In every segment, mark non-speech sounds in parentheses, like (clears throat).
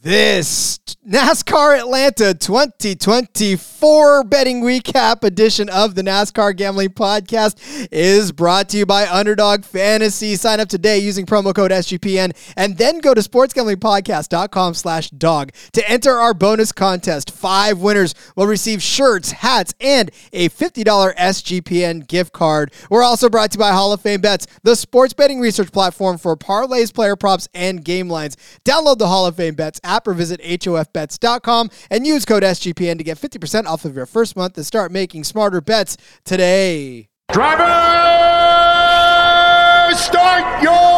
This NASCAR Atlanta 2024 betting recap edition of the NASCAR Gambling Podcast is brought to you by Underdog Fantasy. Sign up today using promo code SGPN and then go to sportsgamblingpodcast.com slash dog to enter our bonus contest. Five winners will receive shirts, hats, and a $50 SGPN gift card. We're also brought to you by Hall of Fame Bets, the sports betting research platform for parlays, player props, and game lines. Download the Hall of Fame Bets app or visit HOFBets.com and use code SGPN to get 50% off of your first month and start making smarter bets today. Driver, start your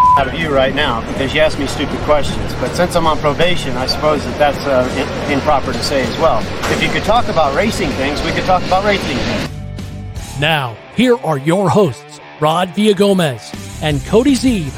out of you right now because you ask me stupid questions. But since I'm on probation, I suppose that that's uh, improper to say as well. If you could talk about racing things, we could talk about racing things. Now, here are your hosts, Rod Villagomez and Cody Zeeb.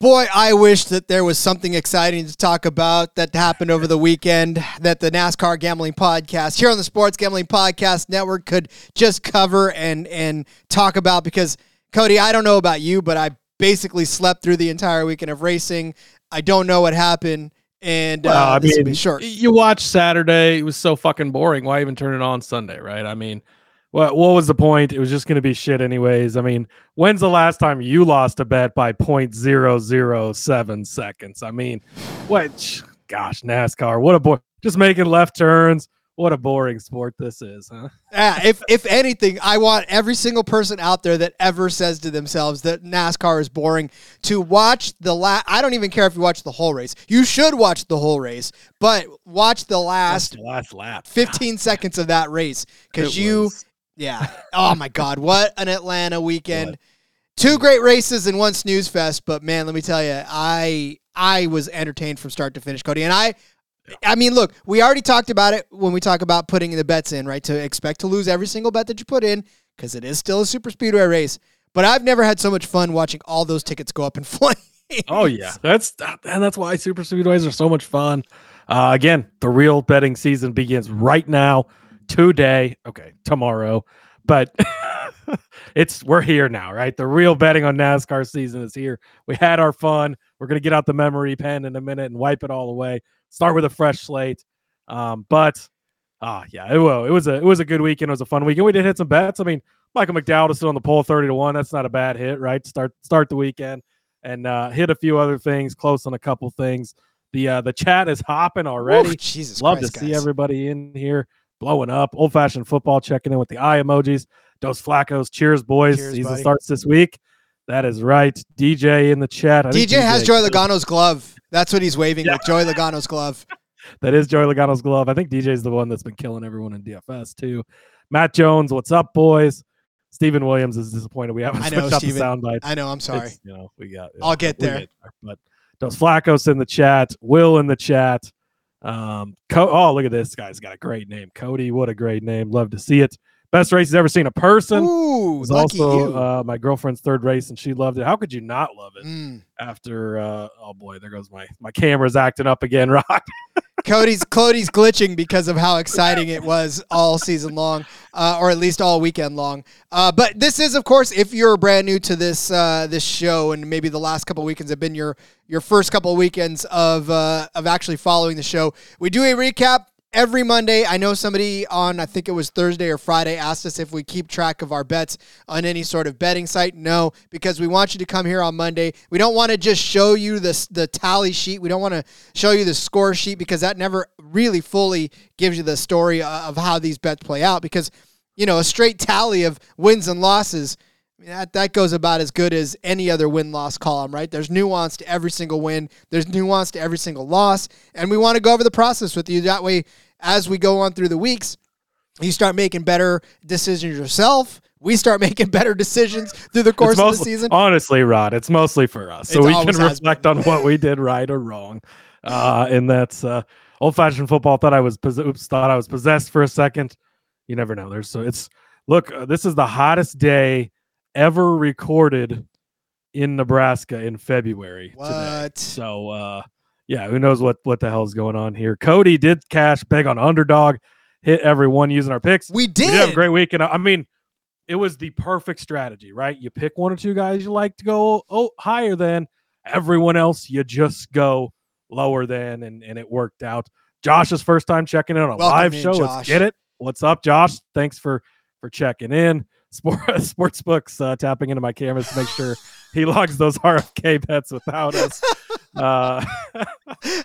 Boy, I wish that there was something exciting to talk about that happened over the weekend that the NASCAR Gambling Podcast here on the Sports Gambling Podcast Network could just cover and and talk about because Cody, I don't know about you, but I basically slept through the entire weekend of racing. I don't know what happened. And uh, well, I mean, short. You watch Saturday; it was so fucking boring. Why even turn it on Sunday, right? I mean, what what was the point? It was just going to be shit anyways. I mean, when's the last time you lost a bet by 0.007 seconds? I mean, what? Gosh, NASCAR, what a boy! Just making left turns. What a boring sport this is, huh? Yeah, if if anything, I want every single person out there that ever says to themselves that NASCAR is boring to watch the last. I don't even care if you watch the whole race. You should watch the whole race, but watch the last the last lap, (laughs) fifteen seconds of that race because you was. Yeah. Oh my God, what an Atlanta weekend! What? Two great races and one snooze fest. But man, let me tell you, I I was entertained from start to finish, Cody, and I. I mean, look, we already talked about it when we talk about putting the bets in, right? To expect to lose every single bet that you put in because it is still a super speedway race. But I've never had so much fun watching all those tickets go up in (laughs) flames. Oh yeah, that's and that's why super speedways are so much fun. Uh, again, the real betting season begins right now today. Okay, tomorrow, but (laughs) it's we're here now, right? The real betting on NASCAR season is here. We had our fun. We're gonna get out the memory pen in a minute and wipe it all away. Start with a fresh slate. Um, but ah, uh, yeah, it, well, it was a it was a good weekend. It was a fun weekend. We did hit some bets. I mean, Michael McDowell is still on the pole, thirty to one. That's not a bad hit, right? Start start the weekend and uh, hit a few other things, close on a couple things. The uh, the chat is hopping already. Jesus, love Christ, to guys. see everybody in here blowing up. Old fashioned football checking in with the eye emojis. Dos Flacos, cheers, boys. Cheers, Season buddy. starts this week. That is right. DJ in the chat. I DJ, has Joey Logano's glove. That's what he's waving yeah. with. Joey Logano's glove. (laughs) that is Joey Logano's glove. I think DJ's the one that's been killing everyone in DFS too. Matt Jones, what's up, boys? Stephen Williams is disappointed we haven't I know, switched Steven. the soundbite. I know. I'm sorry. It's, you know, we got. I'll get there. Get there. But Dos Flacos in the chat. Will in the chat. Um, Co- oh, look at this guy's got a great name. Cody, what a great name. Love to see it. Best race he's ever seen a person. Ooh, it was also uh, my girlfriend's third race, and she loved it. How could you not love it? Mm. After uh, oh boy, there goes my my camera's acting up again. (laughs) Rock. Cody's Cody's glitching because of how exciting it was all season long, uh, or at least all weekend long. Uh, but this is, of course, if you're brand new to this uh, this show, and maybe the last couple weekends have been your your first couple of weekends of uh, of actually following the show. We do a recap every Monday. I know somebody on, I think it was Thursday or Friday, asked us if we keep track of our bets on any sort of betting site. No, because we want you to come here on Monday. We don't want to just show you the, the tally sheet. We don't want to show you the score sheet because that never really fully gives you the story of how these bets play out. Because, you know, a straight tally of wins and losses that, that goes about as good as any other win loss column, right? There's nuance to every single win, there's nuance to every single loss. And we want to go over the process with you. That way, as we go on through the weeks, you start making better decisions yourself. We start (laughs) making better decisions through the course It's of the season. Honestly, Rod, it's mostly for us, so It we can reflect on what we (laughs) did right or wrong. Uh, and that's uh, old-fashioned football. Thought I was pos- oops, thought I was possessed for a second. You never know. There's so it's look. Uh, this is the hottest day ever recorded in Nebraska in February. Today. What? So uh, yeah, who knows what what the hell is going on here? Cody did cash big on underdog, hit everyone using our picks. We We did did. have a great week, and I mean, it was the perfect strategy, right? You pick one or two guys you like to go oh higher than everyone else. You just go lower than, and and it worked out. Josh's first time checking in on a Welcome live in, show. Josh. Let's get it. What's up, Josh? Thanks for for checking in. Sport (laughs) Sportsbooks uh, tapping into my cameras to make sure he (laughs) logs those RFK bets without us. (laughs) Uh, (laughs) (laughs) yeah,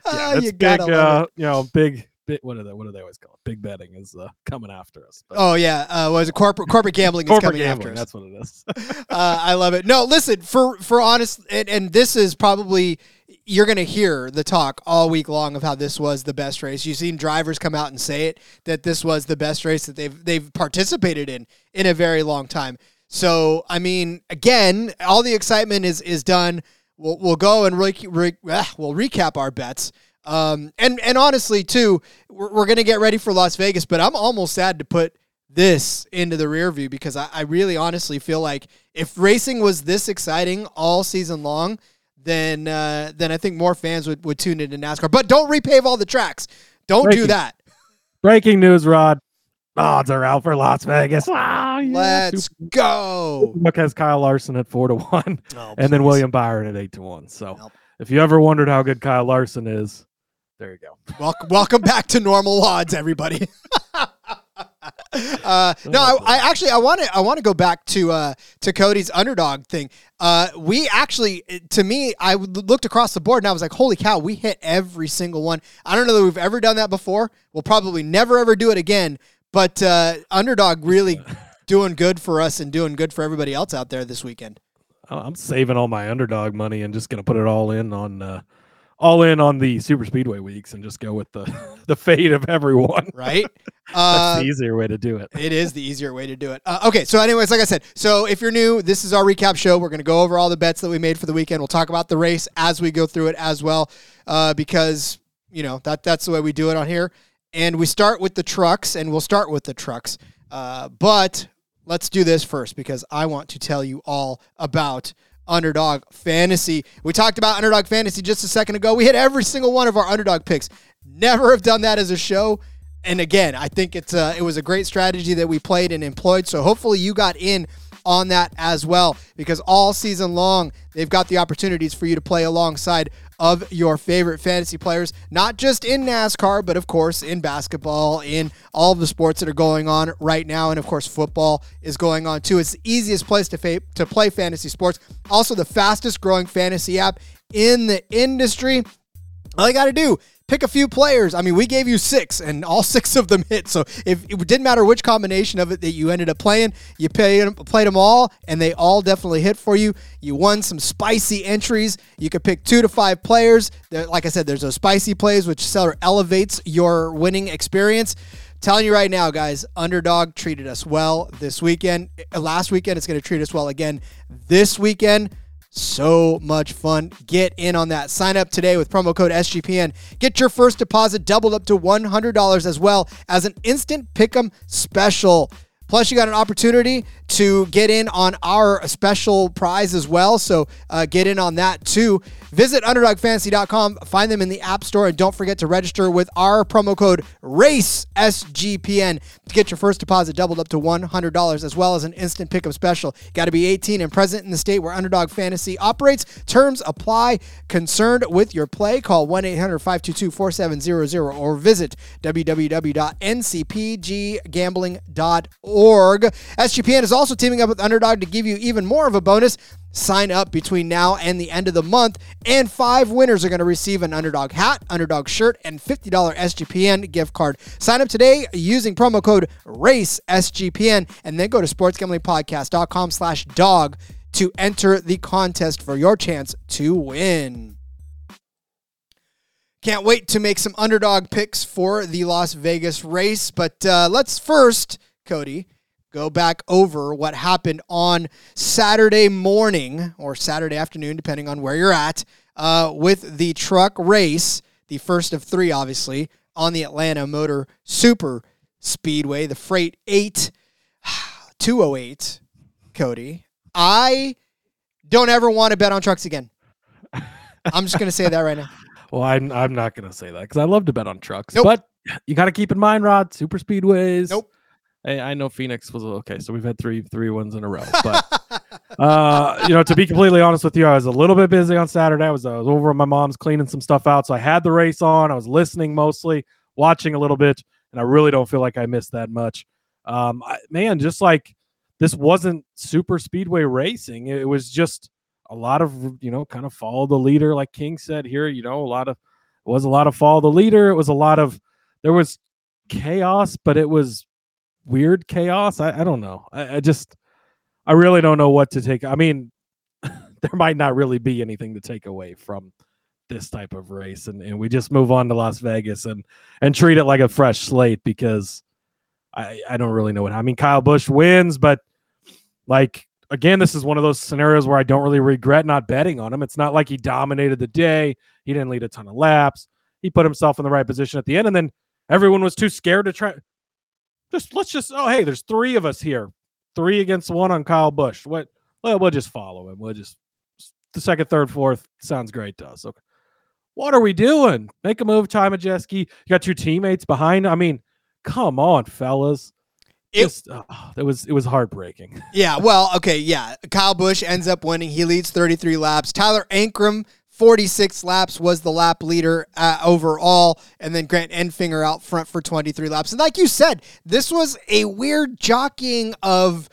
Ah, you big. Uh, you know, big. Bit, what are they? What do they always call it? Big betting is uh, coming after us. But Oh yeah, uh, was it corporate corporate gambling is corporate coming gambling. after us. That's what it is. (laughs) uh, I love it. No, listen for for honest, and, and this is probably you're going to hear the talk all week long of how this was the best race. You've seen drivers come out and say it that this was the best race that they've they've participated in in a very long time. So I mean, again, all the excitement is is done. We'll we'll go and re- re- ah, we'll recap our bets. Um, and and honestly, too, we're, we're gonna get ready for Las Vegas, but I'm almost sad to put this into the rear view because I, I really honestly feel like if racing was this exciting all season long, then uh, then I think more fans would, would tune into NASCAR. But don't repave all the tracks. Don't do that. Breaking news, Rod. Odds are out for Las Vegas. Ah, yeah. Let's go. Look has Kyle Larson at four to one, Oh, (laughs) and then. William Byron at eight to one. So Nope. if you ever wondered how good Kyle Larson is, there you go. Welcome, welcome back to normal odds, everybody. (laughs) uh, (laughs) no, I, I actually I want to I want to go back to uh, to Cody's underdog thing. Uh, we actually, to me, I looked across the board and I was like, "Holy cow, we hit every single one." I don't know that we've ever done that before. We'll probably never ever do it again. But uh, underdog really (laughs) doing good for us and doing good for everybody else out there this weekend. I- I'm saving all my underdog money and just gonna put it all in on uh, all in on the super speedway weeks and just go with the (laughs) the fate of everyone. Right? (laughs) That's Uh, the easier way to do it. It is the easier way to do it. Uh, okay, so anyways, like I said, so if you're new, this is our recap show. We're going to go over all the bets that we made for the weekend. We'll talk about the race as we go through it as well, uh, because you know that that's the way we do it on here. And we start with the trucks, and we'll start with the trucks. Uh, but let's do this first because I want to tell you all about Underdog Fantasy. We talked about Underdog Fantasy just a second ago. We hit every single one of our underdog picks. Never have done that as a show. And again, I think it's uh, it was a great strategy that we played and employed. So hopefully you got in on that as well because all season long they've got the opportunities for you to play alongside of your favorite fantasy players, not just in NASCAR, but of course in basketball, in all the sports that are going on right now, and of course football is going on too. It's the easiest place to fa- to play fantasy sports. Also, the fastest growing fantasy app in the industry. All you got to do, pick a few players. I mean, we gave you six, and all (laughs) six of them hit. So if it didn't matter which combination of it that you ended up playing, you played, played them all, and they all definitely hit for you. You won some spicy entries. You could pick two to five players. Like I said, there's those spicy plays, which seller elevates your winning experience. Telling you right now, guys, Underdog treated us well this weekend. Last weekend, it's going to treat us well again this weekend. So much fun. Get in on that. Sign up today with promo code SGPN. Get your first deposit doubled up to $100 as well as an instant pick'em special. Plus, you got an opportunity to get in on our special prize as well. So uh, get in on that too. Visit UnderdogFantasy.com, find them in the App Store, and don't forget to register with our promo code RACESGPN to get your first deposit doubled up to $100 as well as an instant pick'em special. Got to be 18 and present in the state where Underdog Fantasy operates. Terms apply. Concerned with your play? Call 1 800 522 4700 or visit www.ncpgambling.org. SGPN is also teaming up with Underdog to give you even more of a bonus. Sign up between now and the end of the month, and five winners are going to receive an Underdog hat, Underdog shirt, and $50 SGPN gift card. Sign up today using promo code RACE-SGPN, and then go to sportsgamblingpodcast.com slash dog to enter the contest for your chance to win. Can't wait to make some underdog picks for the Las Vegas race. But uh, let's first, Cody, go back over what happened on Saturday morning or Saturday afternoon, depending on where you're at, uh, with the truck race, the first of three, obviously, on the Atlanta Motor Super Speedway, the Freight 8 (sighs) 208, Cody. I don't ever want to bet on trucks again. (laughs) I'm just going to say that right now. Well, I'm I'm not gonna say that because I love to bet on trucks, Nope. but you got to keep in mind, Rod, super speedways. Nope. Hey, I know Phoenix was okay, so we've had three three ones in a row. But (laughs) uh, you know, to be completely honest with you, I was a little bit busy on Saturday. I was I was over at my mom's cleaning some stuff out, so I had the race on. I was listening mostly, watching a little bit, and I really don't feel like I missed that much. Um, I, man, just like this wasn't super speedway racing. It was just a lot of you know kind of follow the leader like king said here you know a lot of it was a lot of follow the leader it was a lot of there was chaos but it was weird chaos i, I don't know I, I just i really don't know what to take i mean (laughs) there might not really be anything to take away from this type of race and, and we just move on to las vegas and and treat it like a fresh slate because i i don't really know what i mean kyle busch wins but like again, this is one of those scenarios where I don't really regret not betting on him. It's not like he dominated the day. He didn't lead a ton of laps. He put himself in the right position at the end, and then everyone was too scared to try. Just let's just oh hey, there's three of us here, three against one on Kyle Busch. What? Well, we'll just follow him. We'll just the second, third, fourth sounds great to us. Okay. What are we doing? Make a move, Ty Majeski. You got your teammates behind. I mean, come on, fellas. It- Just, oh, it was it was heartbreaking. Yeah, well, okay, yeah. Kyle Busch ends up winning. He leads 33 laps. Tyler Ankrum, 46 laps, was the lap leader uh, overall. And then Grant Enfinger out front for 23 laps. And like you said, this was a weird jockeying of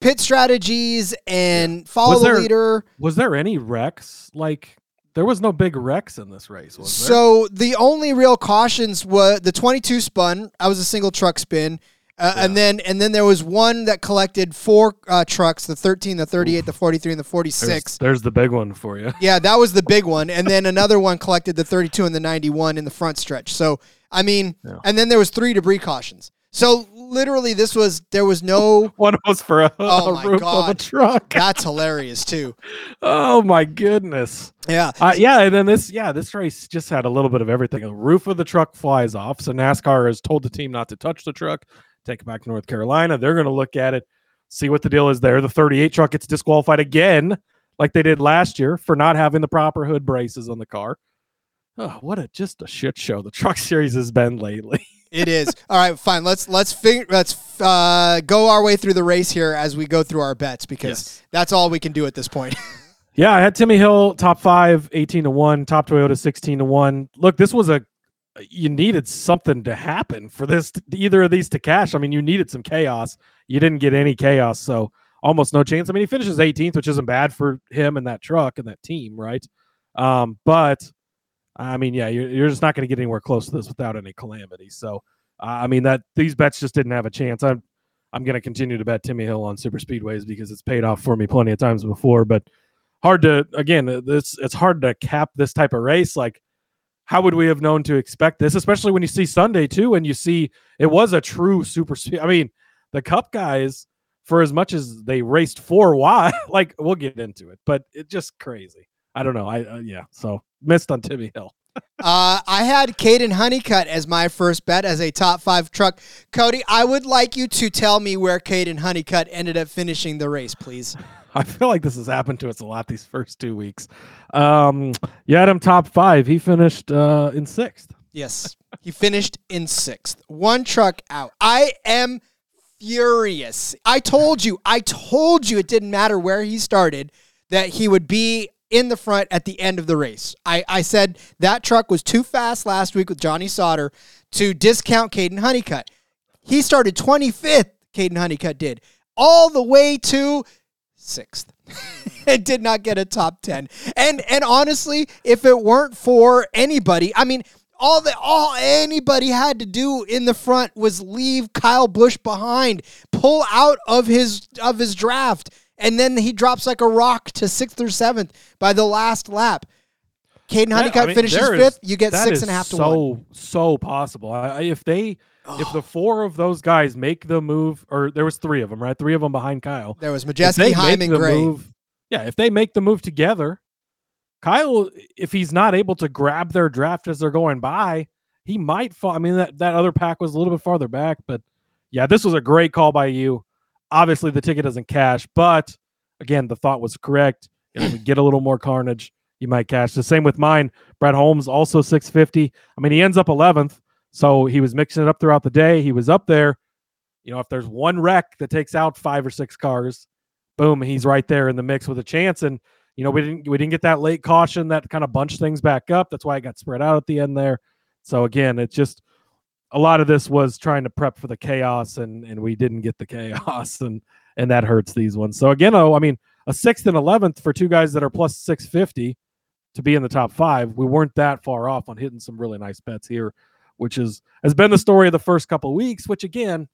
pit strategies and follow Was the there- leader. Was there any wrecks? Like there was no big wrecks in this race, was there? So the only real cautions was the 22 spun. I was a single truck spin. Uh, And then and then there was one that collected four uh, trucks: the 13, the 38, the 43, and the 46. there's the big one for you. (laughs) Yeah, that was the big one. And then another one collected the 32 and the 91 in the front stretch. So, I mean, Yeah. and then there was three debris cautions. So, literally this was there was no (laughs) One was for a, Oh a roof of a truck. (laughs) that's hilarious too. Oh my goodness. Yeah. Uh, yeah, and then this, yeah, this race just had a little bit of everything. The roof of the truck flies off, so NASCAR has told the team not to touch the truck, take it back to North Carolina. They're going to look at it, see what the deal is there. The 38 truck gets disqualified again, like they did last year, for not having the proper hood braces on the car. Oh, what a just a shit show the truck (laughs) series has been lately. It is. All right, fine. Let's let's figure let's uh, go our way through the race here as we go through our bets because Yes. that's all we can do at this point. (laughs) Yeah, I had Timmy Hill top five, 18 to 1, top Toyota 16 to 1. Look, this was a you needed something to happen for this either of these to cash. I mean, you needed some chaos. You didn't get any chaos, so almost no chance. I mean, he finishes 18th, which isn't bad for him and that truck and that team, right? Um, but I mean, yeah, you're, you're just not going to get anywhere close to this without any calamity. So, uh, I mean, that these bets just didn't have a chance. I'm I'm going to continue to bet Timmy Hill on super speedways because it's paid off for me plenty of times before. But hard to again, this it's hard to cap this type of race. Like, how would we have known to expect this? Especially when you see Sunday too, and you see it was a true super. I mean, the Cup guys, for as much as they raced four wide, (laughs) like we'll get into it, but it's just crazy. I don't know. I uh, yeah. So missed on Timmy Hill. (laughs) Uh, I had Caden Honeycutt as my first bet as a top five truck. Cody, I would like you to tell me where Caden Honeycutt ended up finishing the race, please. (laughs) I feel like this has happened to us a lot these first two weeks. Um, you had him top five. He finished uh, in sixth. Yes, he finished in sixth. One truck out. I am furious. I told you, I told you it didn't matter where he started, that he would be in the front at the end of the race. I, I said that truck was too fast last week with Johnny Sauter to discount Caden Honeycutt. He started 25th. Caden Honeycutt did, all the way to sixth. (laughs) it did not get a top 10. And and honestly, if it weren't for anybody, I mean, all that all anybody had to do in the front was leave Kyle Busch behind, pull out of his of his draft, and then he drops like a rock to sixth or seventh by the last lap. Caden Honeycutt I mean, finishes there is- fifth. You get six and a half to so, one. So possible. I, I- if they, if the four of those guys make the move, or there was three of them, right? Three of them behind Kyle. There was Majeski, Heim, Gray. move, yeah. If they make the move together, Kyle, if he's not able to grab their draft as they're going by, he might fall. I mean, that that other pack was a little bit farther back, but yeah, this was a great call by you. Obviously, the ticket doesn't cash, but again, the thought was correct. If we get a little more carnage, you might cash. The same with mine. Brett Holmes also 650. I mean, he ends up 11th, so he was mixing it up throughout the day. He was up there. You know, if there's one wreck that takes out five or six cars, boom, he's right there in the mix with a chance. And you know, we didn't we didn't get that late caution that kind of bunched things back up. That's why it got spread out at the end there. So again, it's just a lot of this was trying to prep for the chaos, and and we didn't get the chaos, and and that hurts these ones. So again, oh, I mean, a sixth and eleventh for two guys that are plus six fifty to be in the top five. We weren't that far off on hitting some really nice bets here, which is has been the story of the first couple weeks. Which again,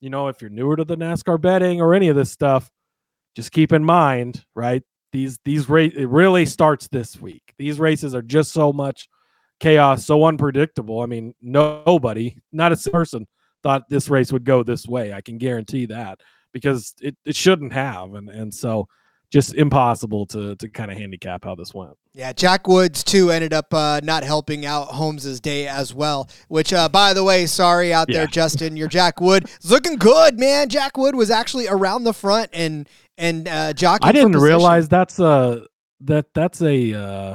you know, if you're newer to the NASCAR betting or any of this stuff, just keep in mind, right? These these race it really starts this week. These races are just so much chaos, so unpredictable. I mean, nobody, not a person, thought this race would go this way. I can guarantee that because it, it shouldn't have, and and so just impossible to to kind of handicap how this went. Yeah, Jack Woods too ended up uh, not helping out Holmes's day as well. Which, uh, by the way, sorry out there, Yeah. (laughs) Justin. Your Jack Wood is looking good, man. Jack Wood was actually around the front and and uh, jockeying I didn't realize that's a that that's a uh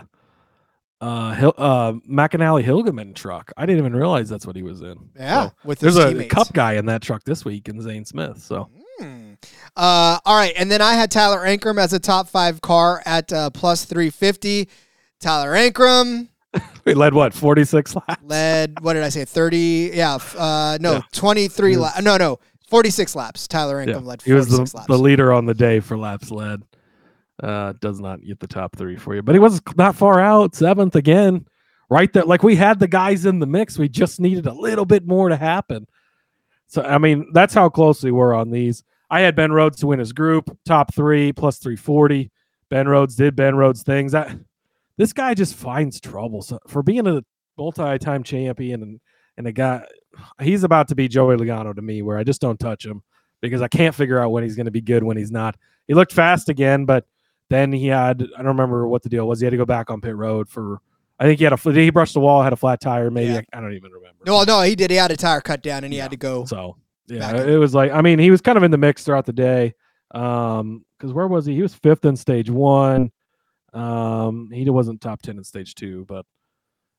uh uh McAnally Hilgeman truck. I didn't even realize that's what he was in. Yeah, So, with his there's a teammates. cup guy in that truck this week in Zane Smith. So Hmm. Uh, all right, and then I had Tyler Ankrum as a top five car at uh, plus three fifty. Tyler Ankrum (laughs) we led what 46 (laughs) laps. led. What did I say? Thirty? Yeah. Uh, no, Yeah. twenty three. La- no, no, forty six laps. Tyler Yeah, Ankrum led he was the, laps. the leader on the day for laps led. Uh, does not get the top three for you, but he was not far out. Seventh again, right there. Like we had the guys in the mix. We just needed a little bit more to happen. So I mean, that's how close we were on these. I had Ben Rhodes to win his group, top three plus three forty. Ben Rhodes did Ben Rhodes things. That this guy just finds trouble. So for being a multi-time champion and and a guy, he's about to be Joey Logano to me, where I just don't touch him because I can't figure out when he's going to be good, when he's not. He looked fast again, but then he had I don't remember what the deal was. He had to go back on pit road for. I think he had a he brushed the wall, had a flat tire, maybe Yeah. I, I don't even remember. No, no, he did. He had a tire cut down, and he Yeah. had to go. So yeah, it was like I mean he was kind of in the mix throughout the day. Um, because where was he? He was fifth in stage one. Um, he wasn't top ten in stage two, but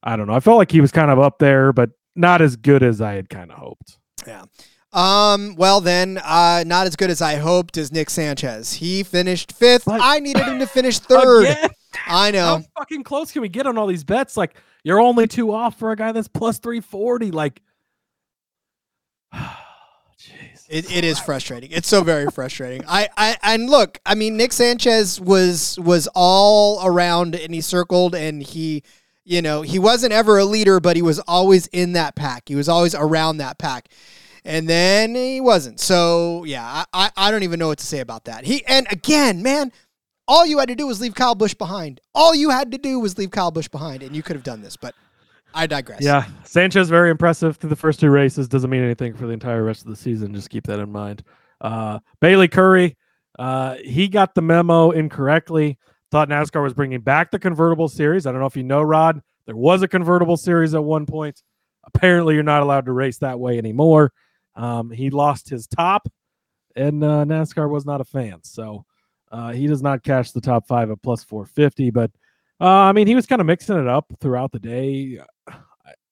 I don't know. I felt like he was kind of up there, but not as good as I had kind of hoped. Yeah. Um. Well, then, uh, not as good as I hoped is Nick Sanchez. He finished fifth. But- I needed him to finish third. Again? I know. How fucking close can we get on all these bets? Like you're only two off for a guy that's plus three forty. Like, (sighs) jeez. It, it is frustrating. It's so very frustrating. I, I and look, I mean, Nick Sanchez was was all around and he circled and he, you know, he wasn't ever a leader, but he was always in that pack. He was always around that pack. And then he wasn't. So yeah, I, I, I don't even know what to say about that. He and again, man, all you had to do was leave Kyle Busch behind. All you had to do was leave Kyle Busch behind, and you could have done this. But I digress. Yeah, Sanchez very impressive through the first two races. Doesn't mean anything for the entire rest of the season. Just keep that in mind. Uh, Bayley Currey, uh, he got the memo incorrectly. Thought NASCAR was bringing back the convertible series. I don't know if you know, Rod. There was a convertible series at one point. Apparently, you're not allowed to race that way anymore. Um, he lost his top, and uh, NASCAR was not a fan. So uh, he does not cash the top five at plus 450. But uh, I mean, he was kind of mixing it up throughout the day. I,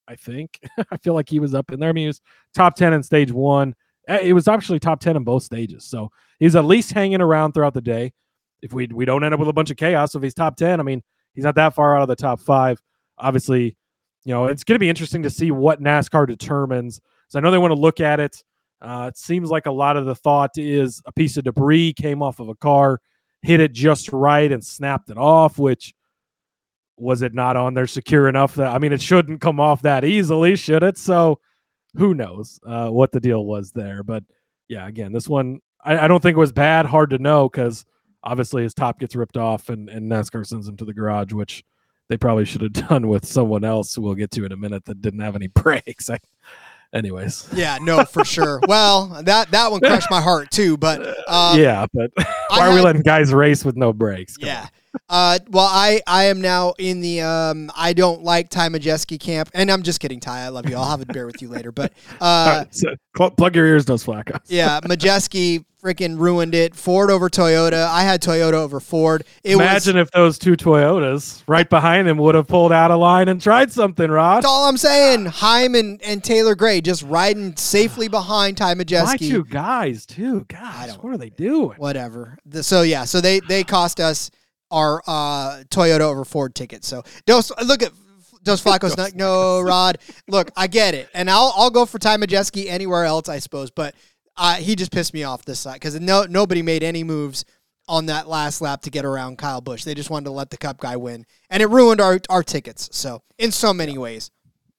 I think (laughs) I feel like he was up in there. I mean, he was top 10 in stage one. Uh, It was actually top 10 in both stages. So he's at least hanging around throughout the day. If we we don't end up with a bunch of chaos, if he's top 10, I mean, he's not that far out of the top five. Obviously, you know, it's going to be interesting to see what NASCAR determines. So I know they want to look at it Uh, it seems like a lot of the thought is a piece of debris came off of a car, hit it just right, and snapped it off. Which was it not on there secure enough that I mean it shouldn't come off that easily, should it? So who knows uh, what the deal was there? But yeah, again, this one I, I don't think it was bad. Hard to know because obviously his top gets ripped off and, and NASCAR sends him to the garage, which they probably should have (laughs) done with someone else who we'll get to in a minute that didn't have any (laughs) brakes. I, anyways. Yeah, no, for sure. (laughs) well, that that one crushed my heart too. But uh, (laughs) yeah, but (laughs) why are we letting guys race with no brakes? Come yeah. Uh, well, I I am now in the um I don't like Ty Majeski camp, and I'm just kidding, Ty. I love you. I'll have a beer with you later. But uh, right, so plug your ears, Dos Flacco. yeah, Majeski freaking ruined it. Ford over Toyota. I had Toyota over Ford. It Imagine was, if those two Toyotas right behind him would have pulled out a line and tried something, Rod. That's all I'm saying. Heim and and Taylor Gray just riding safely behind Ty Majeski. My two guys, too. Gosh, what are they doing? Whatever. So yeah, so they they cost us our uh, Toyota over Ford tickets. So those look at Dos Flacco's not (laughs) no Rod. Look, I get it, and I'll I'll go for Ty Majeski anywhere else, I suppose. But uh, he just pissed me off this side because no nobody made any moves on that last lap to get around Kyle Busch. They just wanted to let the Cup guy win, and it ruined our our tickets. So in so many ways.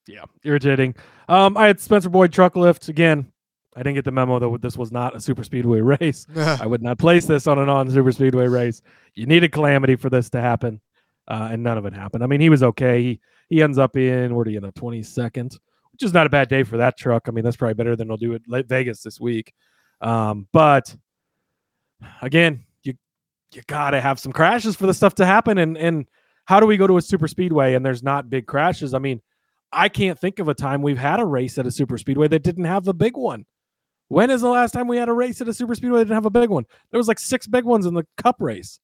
Yeah, irritating. Um, I had Spencer Boyd truck lift again. I didn't get the memo that this was not a super speedway (laughs) race. (laughs) I would not place this on a non super speedway race. You needed calamity for this to happen, uh, and none of it happened. I mean, he was okay. He he ends up in where do you end up twenty second, which is not a bad day for that truck. I mean, that's probably better than they'll do at Vegas this week. Um, but again, you you gotta have some crashes for the stuff to happen. And and how do we go to a super speedway and there's not big crashes? I mean, I can't think of a time we've had a race at a super speedway that didn't have a big one. When is the last time we had a race at a super speedway that didn't have a big one? There was like six big ones in the cup race.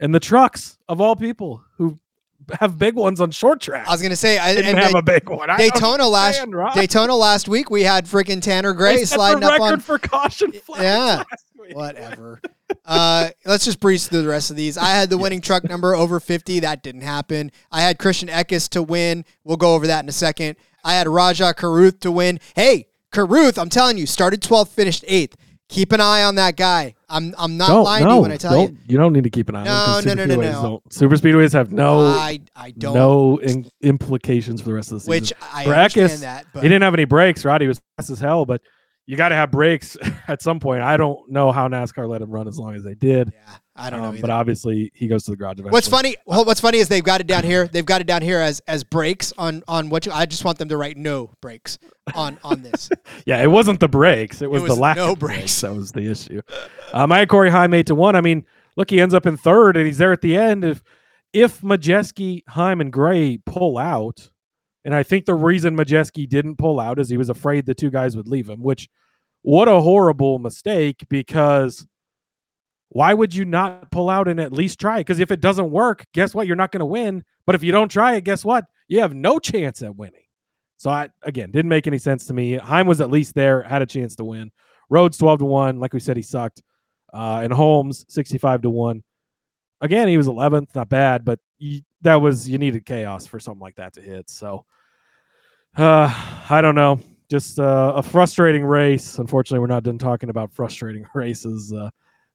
And the trucks of all people who have big ones on short track. I was gonna say I didn't have a big one. I Daytona last Daytona last week we had freaking Tanner Gray sliding up on for caution Yeah, whatever. uh, let's just breeze through the rest of these. I had the (laughs) winning truck number over fifty. That didn't happen. I had Christian Eckes to win. We'll go over that in a second. I had Rajah Caruth to win. Hey, Caruth, I'm telling you, started 12th, finished eighth. Keep an eye on that guy. I'm I'm not don't, lying no, to you when I tell you. You don't need to keep an eye no, on him. No, no, no, no, no. Super speedways have no I, I don't no in, implications for the rest of the season. Which I understand that, but he didn't have any brakes. Roddy was fast as hell, but you got to have brakes (laughs) at some point. I don't know how NASCAR let him run as long as they did. Yeah, I don't um, know. But obviously, he goes to the garage. Eventually. What's funny? What's funny is they've got it down here. They've got it down here as as brakes on on what you, I just want them to write no breaks on on this. (laughs) yeah, it wasn't the breaks. It was, it was the lack no of brakes. brakes. That was the issue. Um, I had Corey Heim eight to one. I mean, look, he ends up in third, and he's there at the end. If if Majeski, Heim, and Gray pull out, and I think the reason Majeski didn't pull out is he was afraid the two guys would leave him, which what a horrible mistake because why would you not pull out and at least try? Because if it doesn't work, guess what? You're not going to win. But if you don't try it, guess what? You have no chance at winning. So I again didn't make any sense to me. Heim was at least there, had a chance to win. Rhodes 12 to 1. Like we said, he sucked. Uh, and Holmes 65 to 1. Again, he was 11th, not bad, but that was you needed chaos for something like that to hit. So uh, I don't know just uh, a frustrating race. Unfortunately, we're not done talking about frustrating (laughs) races. Uh,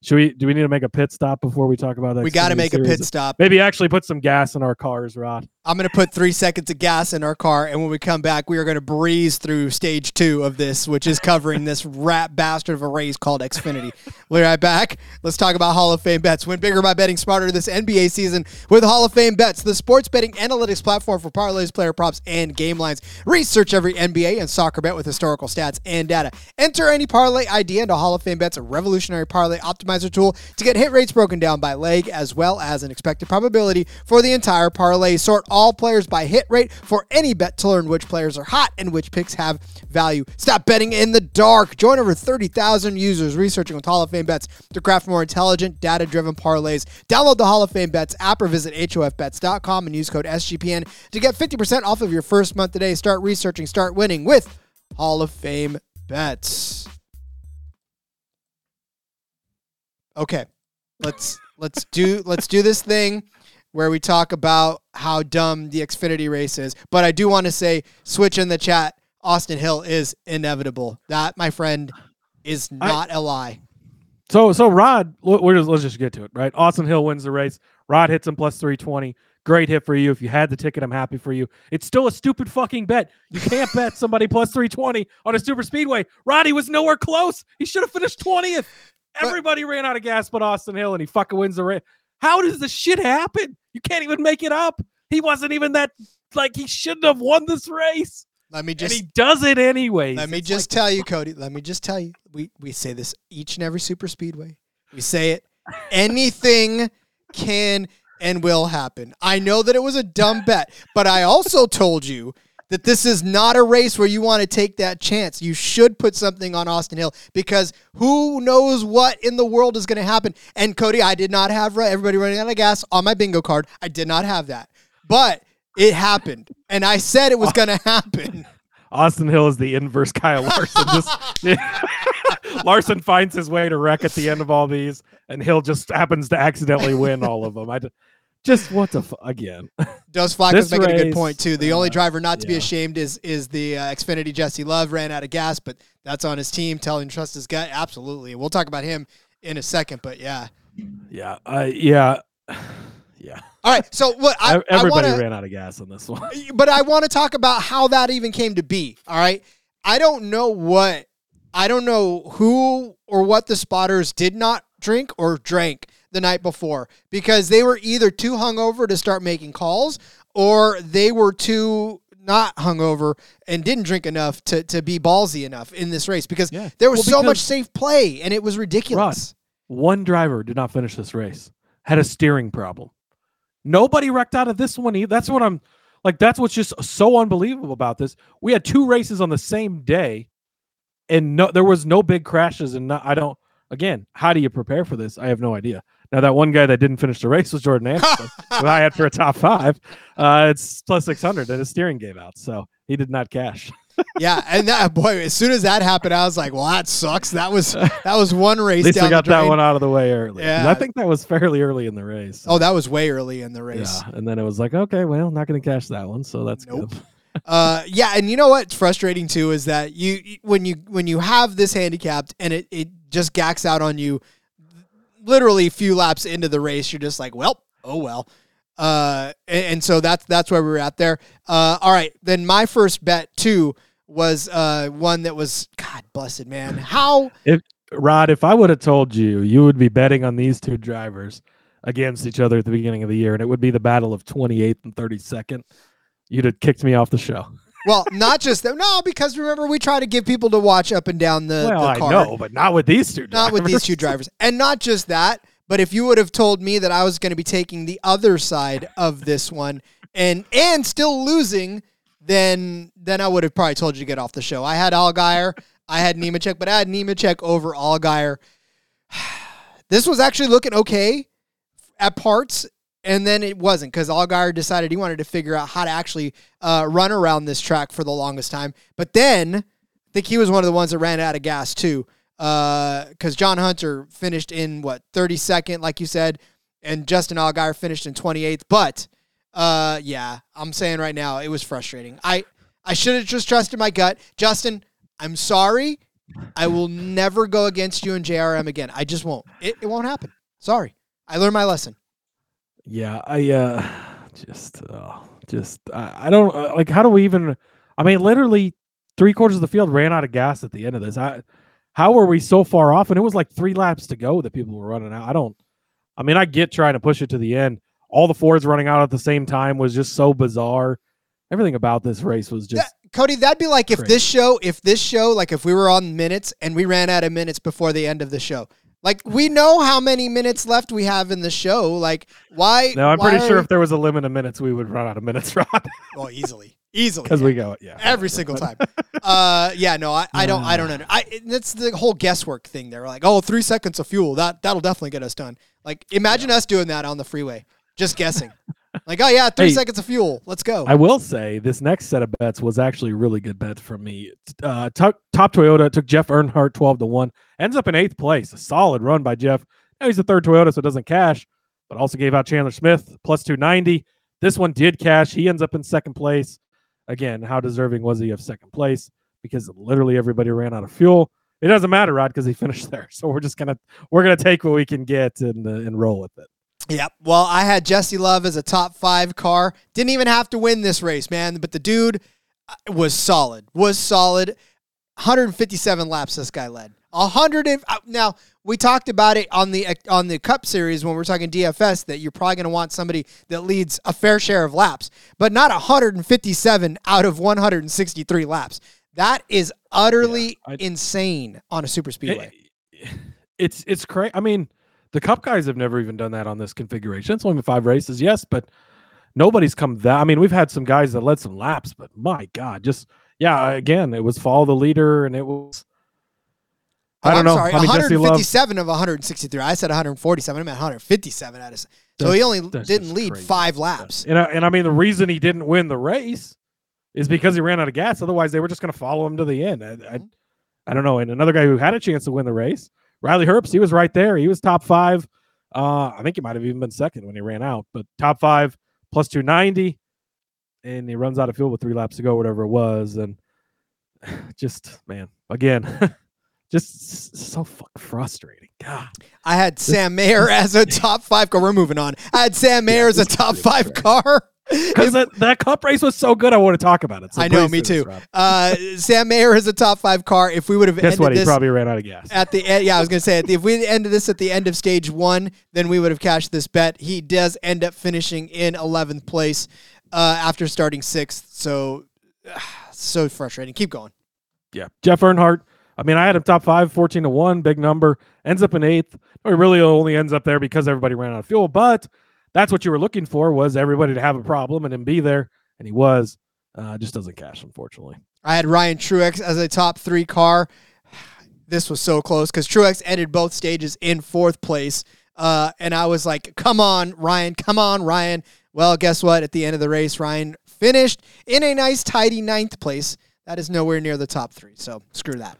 should we? Do we need to make a pit stop before we talk about that? We got to make series? a pit stop. Maybe actually put some gas in our cars, Rod. I'm going to put three seconds of gas in our car, and when we come back, we are going to breeze through stage two of this, which is covering this (laughs) rat bastard of a race called Xfinity. we'll be right back. Let's talk about Hall of Fame bets. Win bigger by betting smarter this NBA season with Hall of Fame bets, the sports betting analytics platform for parlays, player props, and game lines. Research every NBA and soccer bet with historical stats and data. Enter any parlay idea into Hall of Fame bets, a revolutionary parlay optimizer tool to get hit rates broken down by leg as well as an expected probability for the entire parlay. Sort all players by hit rate for any bet to learn which players are hot and which picks have value. Stop betting in the dark. Join over 30,000 users researching with Hall of Fame bets to craft more intelligent, data driven parlays. Download the Hall of Fame bets app or visit HOFBets.com and use code SGPN to get 50% off of your first month today. Start researching, start winning with Hall of Fame bets. Okay. Let's let's do let's do this thing where we talk about how dumb the Xfinity race is. But I do want to say, switch in the chat Austin Hill is inevitable. That, my friend, is not a lie. So so Rod, we're just, let's just get to it, right? Austin Hill wins the race. Rod hits him plus three twenty. Great hit for you. If you had the ticket, I'm happy for you. It's still a stupid fucking bet. You can't bet somebody (laughs) plus three twenty on a super speedway. Roddy was nowhere close. He should have finished twentieth. But- Everybody ran out of gas but Austin Hill, and he fucking wins the race. How does this shit happen? You can't even make it up. He wasn't even that like he shouldn't have won this race, Let me and just he does it anyway. let me It's just like- tell you, Cody. Let me just tell you. We we say this each and every super speedway. We say it. (laughs) Anything can and will happen. I know that it was a dumb bet, but I also told you that this is not a race where you want to take that chance. You should put something on Austin Hill because who knows what in the world is going to happen. And Cody, I did not have everybody running out of gas on my bingo card. I did not have that, but it happened, and I said it was going (laughs) to happen. Austin Hill is the inverse Kyle Larson. Just (laughs) Larson finds his way to wreck at the end of all these, and Hill just happens to accidentally win all of them. I just what the fu- again? (laughs) Dos Flacco's making a good point too. The only uh, driver not to be ashamed is is the uh, Xfinity Jesse Love ran out of gas, but that's on his team. Telling him trust his gut, absolutely. We'll talk about him in a second, but yeah. Yeah, uh, yeah, (sighs) yeah. All right, so what I, Everybody I wanna, ran out of gas on this one. (laughs) but I want to talk about how that even came to be. All right, I don't know what, I don't know who or what the spotters did not drink or drank the night before because they were either too hungover to start making calls or they were too not hungover and didn't drink enough to to be ballsy enough in this race because Yeah. there was Well, so much safe play and it was ridiculous. One driver did not finish this race. Had a steering problem. Nobody wrecked out of this one either. That's what I'm like. That's what's just so unbelievable about this. We had two races on the same day, and no, there was no big crashes. And no, I don't. Again, how do you prepare for this? I have no idea. Now that one guy that didn't finish the race was Jordan (laughs) Anderson, who I had for a top five. Uh, it's plus six hundred, and his steering gave out, so he did not cash. (laughs) yeah, and that boy, as soon as that happened, I was like, "Well, that sucks." That was that was one race At least I got that one out of the way early. Yeah. I think that was fairly early in the race. Oh, that was way early in the race. Yeah, and then it was like, okay, well, not going to cash that one, so that's Nope. good. (laughs) Uh, yeah, and you know what's frustrating too is that you you- when you when you have this handicapped and it it just gacks out on you, literally a few laps into the race, you're just like, well, oh well. Uh, and, and so that's that's where we were at there. Uh, all right, then my first bet too was uh one that was God blessed man. How Rod, if I would have told you, you would be betting on these two drivers against each other at the beginning of the year, and it would be the battle of 28th and 32nd, you'd have kicked me off the show. Well, not just that. No, because remember we try to give people to watch up and down the, well, the I know, but not with these two drivers. not with these two drivers. And (laughs) not just that, but if you would have told me that I was going to be taking the other side of this one and and still losing, then then I would have probably told you to get off the show. I had Allgaier, I had Nemechek, but I had Nemechek over Allgaier. (sighs) This was actually looking okay at parts, and then it wasn't because Allgaier decided he wanted to figure out how to actually uh, run around this track for the longest time. But then I think he was one of the ones that ran out of gas too because John Hunter finished in what 32nd, like you said, and Justin Allgaier finished in 28th. But uh, yeah, I'm saying right now it was frustrating. I I should have just trusted my gut, Justin. I'm sorry. I will never go against you in JRM again. I just won't. It, it won't happen. Sorry. I learned my lesson. Yeah, I uh (sighs) just uh, just I, I don't uh, like how do we even I mean literally three quarters of the field ran out of gas at the end of this. I how were we so far off and it was like 3 laps to go that people were running out. I don't I mean I get trying to push it to the end. All the Fords running out at the same time was just so bizarre. Everything about this race was just That- Cody, that'd be like if this show, if this show, like if we were on minutes and we ran out of minutes before the end of the show. Like we know how many minutes left we have in the show. Like why? No, I'm why pretty are sure we- if there was a limit of minutes we would run out of minutes, (laughs) Rod. well, easily, easily, Because we go, yeah. every single time. uh, yeah, no, I, I don't, I don't know. I that's the whole guesswork thing. They're like, oh, three seconds of fuel. That that'll definitely get us done. Like imagine us doing that on the freeway, just guessing. like, oh yeah, three Hey, seconds of fuel. Let's go. I will say this next set of bets was actually a really good bet for me. Uh, top, top Toyota took Jeff Earnhardt 12 to 1, ends up in eighth place. A solid run by Jeff. Now he's the third Toyota, so it doesn't cash, but also gave out Chandler Smith plus 290. This one did cash. He ends up in second place. again, how deserving was he of second place? Because literally everybody ran out of fuel. It doesn't matter, Rod, because he (laughs) finished there. So we're just gonna we're gonna take what we can get and uh, and roll with it. Yep. Well, I had Jesse Love as a top five car. Didn't even have to win this race, man. But the dude uh, was solid. Was solid. 157 laps this guy led. 100 and, uh, now we talked about it on the on the Cup series when we are talking DFS that you're probably going to want somebody that leads a fair share of laps, but not 157 out of 163 laps. That is utterly yeah, I, insane on a super speedway. It, (sighs) it's it's crazy. I mean, the Cup guys have never even done that on this configuration. It's only been five races, yes, but nobody's come that. I mean, we've had some guys that led some laps, but my God, just yeah. Again, it was follow the leader, and it was. I don't I'm know. Sorry, I mean, 157 of 163. I said 147. I meant 157 out of. So that's, he only didn't lead crazy. five laps. And I, and I mean, the reason he didn't win the race is because he ran out of gas. Otherwise, they were just going to follow him to the end. I, I, I, don't know. And another guy who had a chance to win the race, Riley Herbst, he was right there. He was top five. Uh, I think he might have even been second when he ran out, but top five plus 290. And he runs out of fuel with three laps to go, whatever it was. And (sighs) just, man, again, (laughs) just so fuck frustrating. God. I had Sam Mayer as a top five car. We're moving on. I had Sam Mayer yeah, as a top five car. (laughs) Because that, that cup race was so good, I want to talk about it. So I know, me too. Uh, Sam Mayer is a top five car. If we would have guess what, he probably ran out of gas at the end. Yeah, I was going to say if we ended this at the end of stage one, then we would have cashed this bet. He does end up finishing in eleventh place uh, after starting sixth. So, uh, (sighs) so frustrating. Keep going. Yeah, Jeff Earnhardt. I mean, I had him top five, 14 to one, big number. Ends up in eighth. He really only ends up there because everybody ran out of fuel, but that's what you were looking for was everybody to have a problem and then be there, and he was. Uh, just doesn't cash, unfortunately. I had Ryan Truex as a top three car. (sighs) This was so close because Truex ended both stages in fourth place. Uh, and I was like, come on, Ryan, come on, Ryan. Well, guess what? At the end of the race, Ryan finished in a nice, tidy ninth place. That is nowhere near the top three. So screw that.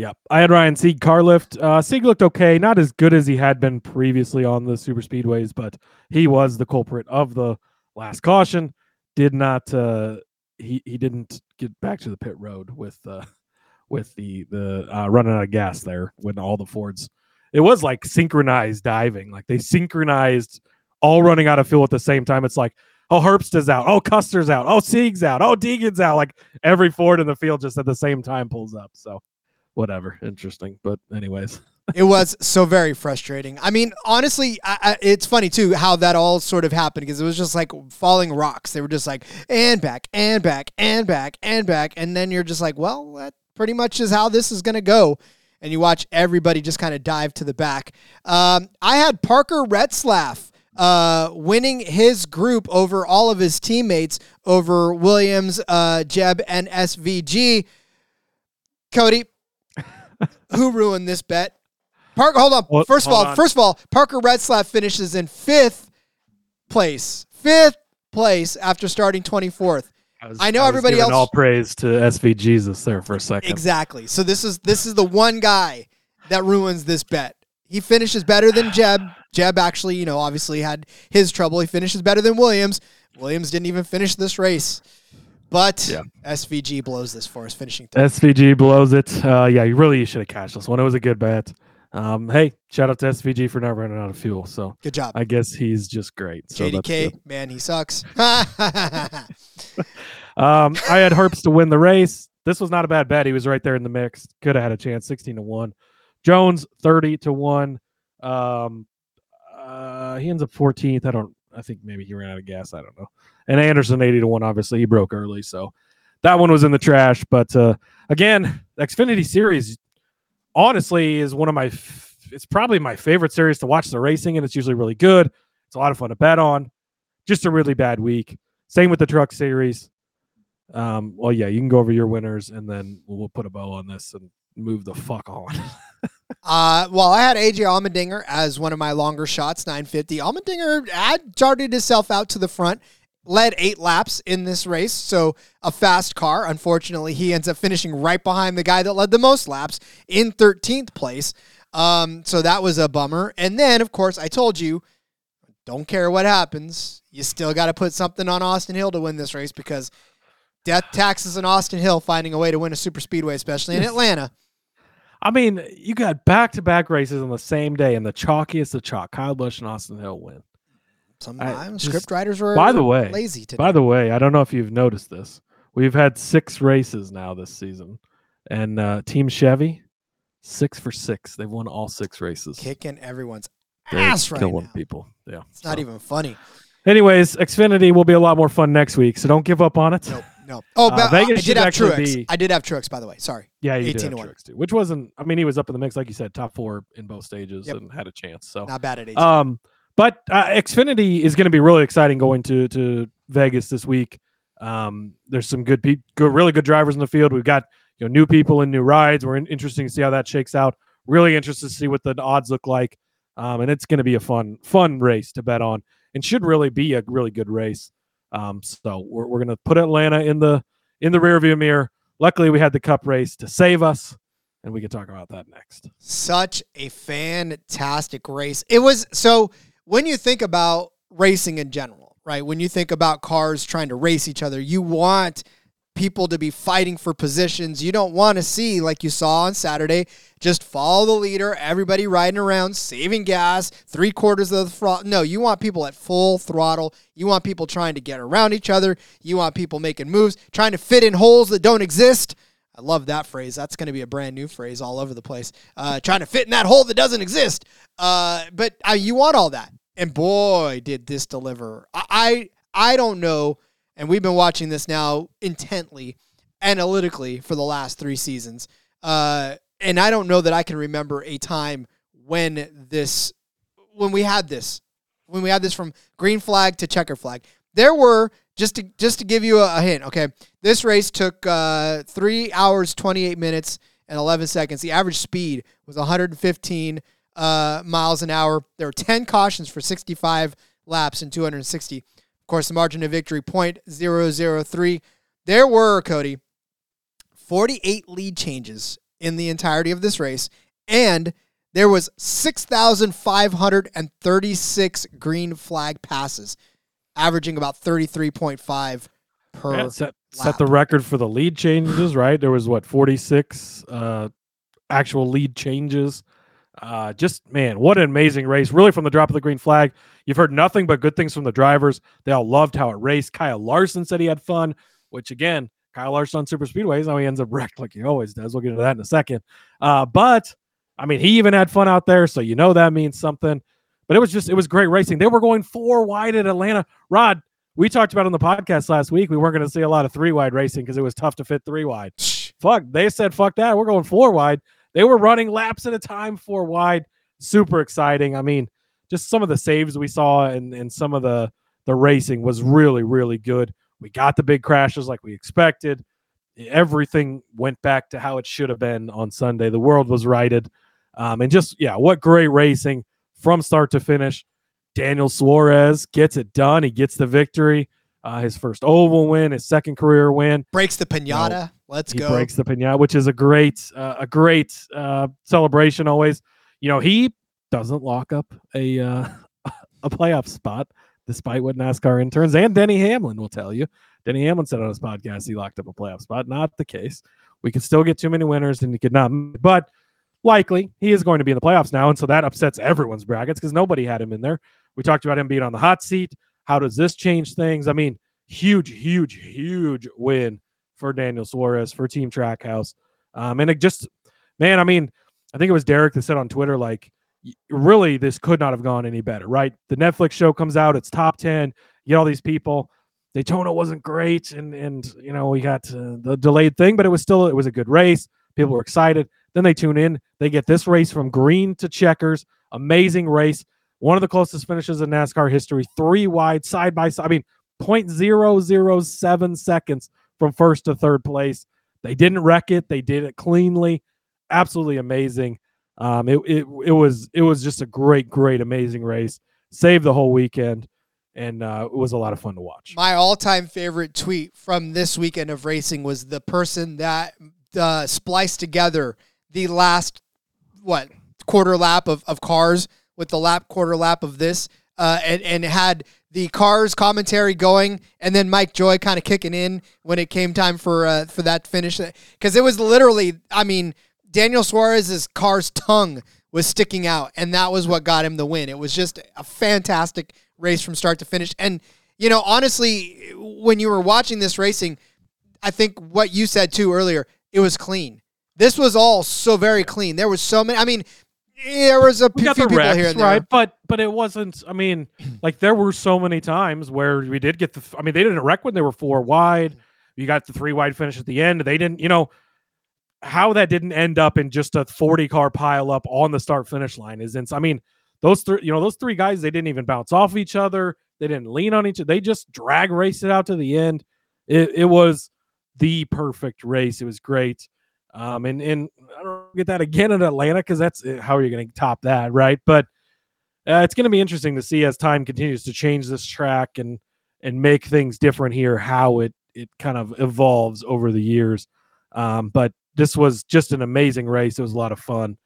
Yep. I had Ryan Sieg car lift. Uh, Sieg looked okay, not as good as he had been previously on the super speedways, but he was the culprit of the last caution. Did not uh, he he didn't get back to the pit road with uh, (laughs) with the the uh, running out of gas there when all the Fords. It was like synchronized diving, like they synchronized all running out of fuel at the same time. It's like oh Herbst is out, oh Custer's out, oh Sieg's out, oh Deegan's out. Like every Ford in the field just at the same time pulls up. So whatever. Interesting. But, anyways. (laughs) it was so very frustrating. I mean, honestly, I, I, it's funny too how that all sort of happened because it was just like falling rocks. They were just like, and back, and back, and back, and back. And then you're just like, well, that pretty much is how this is going to go. And you watch everybody just kind of dive to the back. Um, I had Parker Retzlaff uh, winning his group over all of his teammates over Williams, uh, Jeb, and SVG. Cody, who ruined this bet? Parker, hold on. Well, first of all, on. first of all, Parker Retzlaff finishes in fifth place. Fifth place after starting 24th. I, was, I know I everybody else. All praise to SV Jesus there for a second. Exactly. So this is this is the one guy that ruins this bet. He finishes better than Jeb. Jeb actually, you know, obviously had his trouble. He finishes better than Williams. Williams didn't even finish this race. But yeah. SVG blows this for us, finishing. Third. SVG blows it. Uh, yeah, you really should have cashed this one. It was a good bet. Um, hey, shout out to SVG for not running out of fuel. So good job. I guess he's just great. So JDK, man, he sucks. (laughs) (laughs) um, I had Herbst to win the race. This was not a bad bet. He was right there in the mix. Could have had a chance. Sixteen to one. Jones thirty to one. Um, uh, he ends up 14th. I don't. I think maybe he ran out of gas. I don't know. And Anderson 80 to 1 obviously he broke early so that one was in the trash but uh, again Xfinity series honestly is one of my f- it's probably my favorite series to watch the racing and it's usually really good. It's a lot of fun to bet on. Just a really bad week. Same with the truck series. Um, well yeah you can go over your winners and then we'll put a bow on this and move the fuck on (laughs) Uh, well, I had AJ Allmendinger as one of my longer shots, 950. Allmendinger had charted himself out to the front led eight laps in this race, so a fast car. Unfortunately, he ends up finishing right behind the guy that led the most laps in 13th place. Um, so that was a bummer. And then, of course, I told you, don't care what happens, you still got to put something on Austin Hill to win this race because Death taxes and Austin Hill finding a way to win a super speedway, especially in (laughs) Atlanta. I mean, you got back to back races on the same day, and the chalkiest of chalk. Kyle Busch and Austin Hill win. Sometimes just- script writers were by the way, lazy today. By the way, I don't know if you've noticed this. We've had six races now this season, and uh, Team Chevy, six for six. They've won all six races. kicking everyone's They're ass right killing now. people. Yeah, It's not even funny. Anyways, Xfinity will be a lot more fun next week, so don't give up on it. Nope. No. Oh, Uh, but I did have Truex. be- I did have Truex, by the way. Sorry. Yeah, you 18 did to have one. Truex too, which wasn't. I mean, he was up in the mix, like you said, top four in both stages Yep. and had a chance. So Not bad at 18. Um, but uh, Xfinity is going to be really exciting going to to Vegas this week. Um, there's some good people, good, really good drivers in the field. We've got you know new people and new rides. We're in, interesting to see how that shakes out. Really interested to see what the odds look like. Um, and it's going to be a fun fun race to bet on, and should really be a really good race. Um, so we're we're going to put Atlanta in the in the rearview mirror. Luckily, we had the Cup race to save us, and we can talk about that next. Such a fantastic race. It was so when you think about racing in general, right? When you think about cars trying to race each other, you want people to be fighting for positions. You don't want to see, like you saw on Saturday, just follow the leader, everybody riding around, saving gas, three quarters of the throttle. No, you want people at full throttle. You want people trying to get around each other. You want people making moves, trying to fit in holes that don't exist. I love that phrase. That's going to be a brand new phrase all over the place. Uh, trying to fit in that hole that doesn't exist. Uh, but uh, you want all that, and boy, did this deliver. I, I I don't know, and we've been watching this now intently, analytically for the last three seasons. Uh, and I don't know that I can remember a time when this, when we had this, when we had this from green flag to checker flag. There were just to just to give you a, a hint. Okay, this race took uh, three hours, twenty eight minutes, and eleven seconds. The average speed was one hundred and fifteen uh, miles an hour. There were ten cautions for sixty five laps and two hundred and sixty. Of course, the margin of victory point zero zero three. There were Cody forty eight lead changes in the entirety of this race, and there was 6,536 green flag passes, averaging about 33.5 per. Yeah, set set the record for the lead changes, right? There was what 46 uh actual lead changes. Uh just man, what an amazing race. Really from the drop of the green flag. You've heard nothing but good things from the drivers. They all loved how it raced. Kyle Larson said he had fun, which again, Kyle Larson on super speedways, how he ends up (laughs) wrecked like he always does. We'll get into that in a second. Uh, but I mean, he even had fun out there, so you know that means something. But it was just it was great racing. They were going four wide at Atlanta. Rod, we talked about on the podcast last week. We weren't going to see a lot of three wide racing because it was tough to fit three wide. Fuck, they said fuck that. We're going four wide. They were running laps at a time four wide. Super exciting. I mean, just some of the saves we saw and and some of the the racing was really really good. We got the big crashes like we expected. Everything went back to how it should have been on Sunday. The world was righted. Um, and just yeah, what great racing from start to finish. Daniel Suarez gets it done. He gets the victory. Uh, his first oval win, his second career win. breaks the pinata. Let's he go. breaks the pinata, which is a great, uh, a great uh, celebration. Always, you know, he doesn't lock up a uh, (laughs) a playoff spot, despite what NASCAR interns and Denny Hamlin will tell you. Denny Hamlin said on his podcast he locked up a playoff spot. Not the case. We could still get too many winners, and he could not. But likely, he is going to be in the playoffs now, and so that upsets everyone's brackets because nobody had him in there. We talked about him being on the hot seat. How does this change things? I mean, huge, huge, huge win for Daniel Suarez for Team Trackhouse. Um, and it just, man, I mean, I think it was Derek that said on Twitter, like, really, this could not have gone any better, right? The Netflix show comes out, it's top 10, you get all these people. Daytona wasn't great, and and you know we got uh, the delayed thing, but it was still it was a good race. People were excited. Then they tune in. They get this race from green to checkers. Amazing race. One of the closest finishes in NASCAR history. Three wide, side by side. I mean, 0.007 seconds from first to third place. They didn't wreck it. They did it cleanly. Absolutely amazing. Um, it, it it was it was just a great, great, amazing race. Saved the whole weekend, and uh, it was a lot of fun to watch. My all-time favorite tweet from this weekend of racing was the person that uh, spliced together the last what quarter lap of, of cars with the lap quarter lap of this, uh, and and had the cars commentary going, and then Mike Joy kind of kicking in when it came time for uh, for that finish, because it was literally, I mean, Daniel Suarez's car's tongue was sticking out, and that was what got him the win. It was just a fantastic race from start to finish, and you know, honestly, when you were watching this racing, I think what you said too earlier, it was clean. This was all so very clean. There was so many. I mean, there was a few got people wrecks, here and there. right? But but it wasn't. I mean, (clears throat) like there were so many times where we did get the. I mean, they didn't wreck when they were four wide. You got the three wide finish at the end. They didn't. You know how that didn't end up in just a forty car pile up on the start finish line is. Ins- I mean, those three. You know, those three guys. They didn't even bounce off each other. They didn't lean on each other. They just drag raced it out to the end. It, it was the perfect race. It was great. Um, and and I don't get that again in Atlanta because that's eh, how are you going to top that, right? But uh, it's going to be interesting to see as time continues to change this track and and make things different here, how it it kind of evolves over the years. Um, but this was just an amazing race. It was a lot of fun.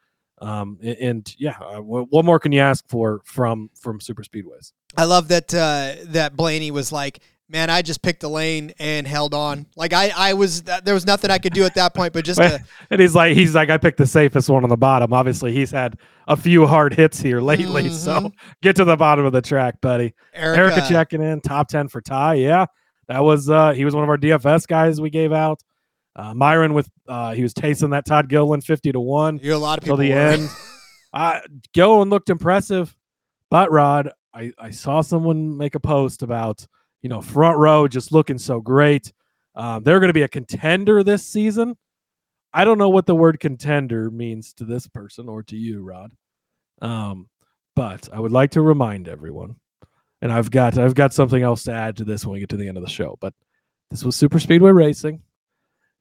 Um, and, and yeah, uh, wh- what more can you ask for from from super speedways? I love that uh, that Blaney was like, "Man, I just picked a lane and held on. Like I, I was there was nothing I could do at that point, but just to, (laughs) And he's like, he's like, I picked the safest one on the bottom. Obviously, he's had a few hard hits here lately. (laughs) So Mhm. get to the bottom of the track, buddy. Erica, Erica checking in, top 10 for Ty. Yeah. That was uh he was one of our DFS guys we gave out. Uh Myron with uh he was tasting that Todd Gilliland 50 to 1 You're a lot of till people the were. end. (laughs) uh Gilliland looked impressive. But Rod, I, I saw someone make a post about, you know, front row just looking so great. Um, they're going to be a contender this season. I don't know what the word contender means to this person or to you, Rod. Um, but I would like to remind everyone, and I've got I've got something else to add to this when we get to the end of the show. But this was Super Speedway Racing,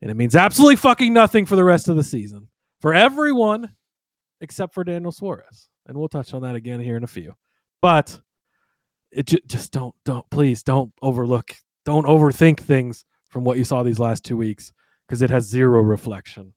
and it means absolutely fucking nothing for the rest of the season for everyone except for Daniel Suarez. And we'll touch on that again here in a few. But it ju- just don't don't please don't overlook don't overthink things from what you saw these last two weeks because it has zero reflection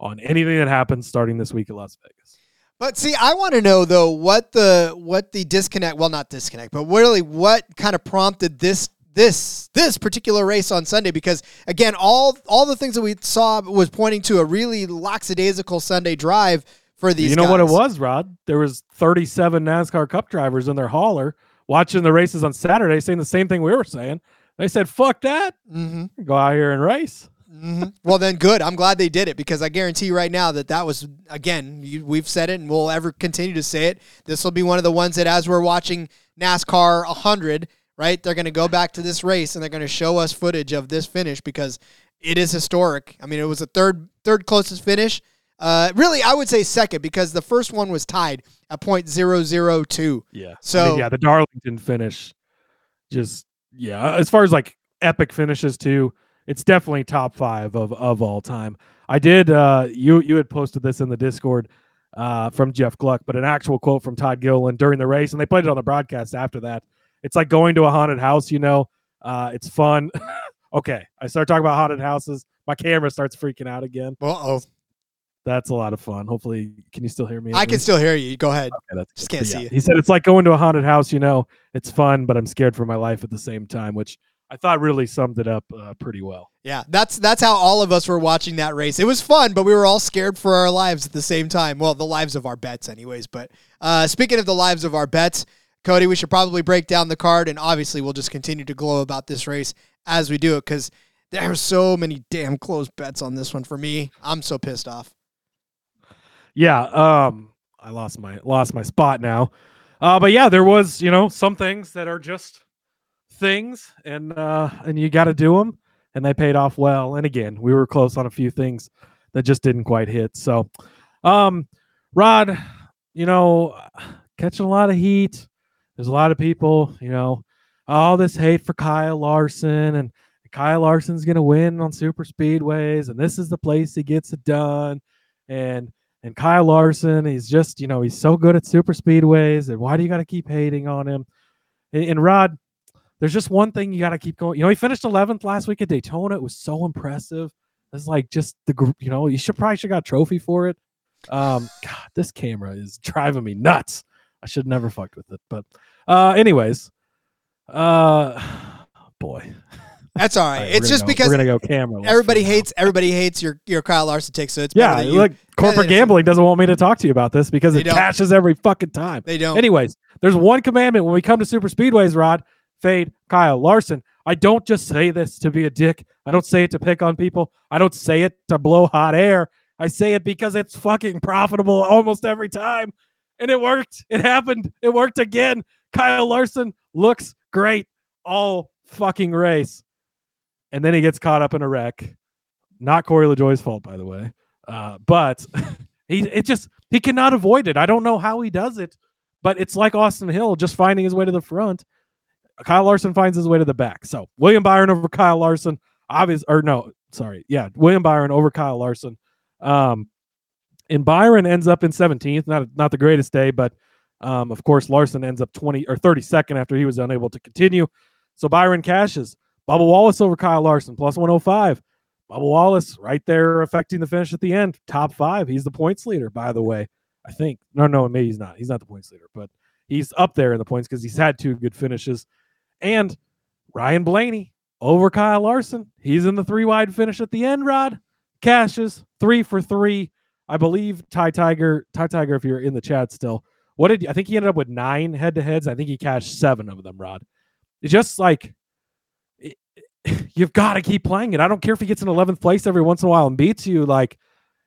on anything that happens starting this week at Las Vegas. But see, I want to know though what the what the disconnect. Well, not disconnect, but really what kind of prompted this this this particular race on Sunday? Because again, all all the things that we saw was pointing to a really lackadaisical Sunday drive for these. you know what it was, Rod? There was 37 NASCAR Cup drivers in their hauler watching the races on Saturday, saying the same thing we were saying. They said, "Fuck that, Mm-hmm. go out here and race." hmm Well, then good. I'm glad they did it because I guarantee right now that that was again. You, we've said it and we'll ever continue to say it. This will be one of the ones that, as we're watching NASCAR 100, right? They're going to go back to this race and they're going to show us footage of this finish because it is historic. I mean, it was the third third closest finish. Uh, really, I would say second because the first one was tied at point zero zero two. Yeah. I So- mean, yeah, the Darlington finish, just yeah. As far as like epic finishes too, it's definitely top five of of all time. I did. uh You you had posted this in the Discord uh from Jeff Gluck, but an actual quote from Todd Gilliland during the race, and they played it on the broadcast after that. It's like going to a haunted house. You know, uh it's fun. (laughs) okay, I start talking about haunted houses. My camera starts freaking out again. Uh oh, That's a lot of fun. Hopefully, can you still hear me? I can least? still hear you. Go ahead. Okay, that's Just can't see yeah, it. He said it's like going to a haunted house. You know, it's fun, but I'm scared for my life at the same time, which I thought really summed it up uh, pretty well. Yeah, that's that's how all of us were watching that race. It was fun, but we were all scared for our lives at the same time. Well, the lives of our bets, anyways. But uh, speaking of the lives of our bets, Cody, we should probably break down the card, and obviously we'll just continue to glow about this race as we do it because there are so many damn close bets on this one for me. I'm so pissed off. Yeah, um, I lost my lost my spot now, uh, but yeah, there was you know some things that are just things, and uh, and you got to do them, and they paid off well. And again, we were close on a few things that just didn't quite hit. So, um, Rod, you know, catching a lot of heat. There's a lot of people, you know, all this hate for Kyle Larson and Kyle Larson's gonna win on super speedways, and this is the place he gets it done. And and Kyle Larson, he's just, you know, he's so good at super speedways, and why do you got to keep hating on him? And, and Rod, there's just one thing you got to keep going. You know, he finished 11th last week at Daytona. It was so impressive. It's like just the, you know, you should probably should got trophy for it. Um, God, this camera is driving me nuts. I should never fucked with it. But, uh, anyways, Uh, (sighs) boy. That's all right. All right, it's just go- because we're gonna go camera. everybody hates everybody hates your your Kyle Larson take. So it's Yeah, you, look, corporate gambling doesn't want me to talk to you about this because it don't. cashes every fucking time. They don't. Anyways, there's one commandment when we come to super speedways, Rod, fade, Kyle Larson. I don't just say this to be a dick. I don't say it to pick on people. I don't say it to blow hot air. I say it because it's fucking profitable almost every time. And it worked. It happened. It worked again. Kyle Larson looks great all fucking race. And then he gets caught up in a wreck. Not Corey LaJoie's fault, by the way. Uh, but (laughs) he it just he cannot avoid it. I don't know how he does it, but it's like Austin Hill just finding his way to the front. Kyle Larson finds his way to the back. So William Byron over Kyle Larson, obvious or no, sorry, yeah, William Byron over Kyle Larson. Um, and Byron ends up in 17th. Not not the greatest day, but um, of course Larson ends up 20 or 32nd after he was unable to continue. So Byron cashes. Bubba Wallace over Kyle Larson plus 105. Bubba Wallace right there affecting the finish at the end. Top five. He's the points leader, by the way. I think. No, no, maybe he's not. He's not the points leader, but he's up there in the points because he's had two good finishes. And Ryan Blaney over Kyle Larson. He's in the three wide finish at the end, Rod. Cashes three for three. I believe Ty Tiger, Ty Tiger, if you're in the chat still, what did I think he ended up with nine head to heads? I think he cashed seven of them, Rod. It's just like it- (laughs) you've got to keep playing it. I don't care if he gets in 11th place every once in a while and beats you. Like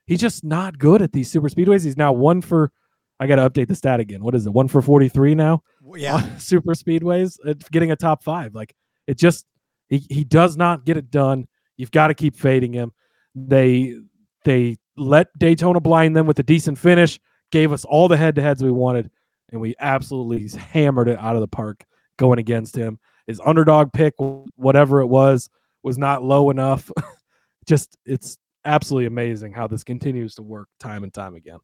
he's just not good at these super speedways. He's now one for. I got to update the stat again. What is it? One for 43 now Yeah. (laughs) super speedways it's getting a top five like it just he, he does not get it done you've got to keep fading him they they let daytona blind them with a decent finish gave us all the head-to-heads we wanted and we absolutely hammered it out of the park going against him. His underdog pick whatever it was was not low enough. (laughs) Just it's absolutely amazing how this continues to work time and time again.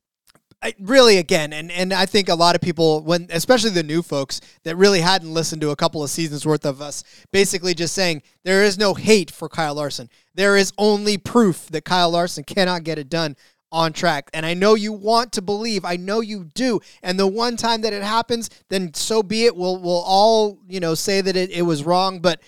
I, really again and and I think a lot of people when especially the new folks that really hadn't listened to a couple of seasons worth of us basically just saying there is no hate for Kyle Larson. There is only proof that Kyle Larson cannot get it done on track. And I know you want to believe. I know you do. And the one time that it happens then so be it. We'll we'll all you know say that it, it was wrong but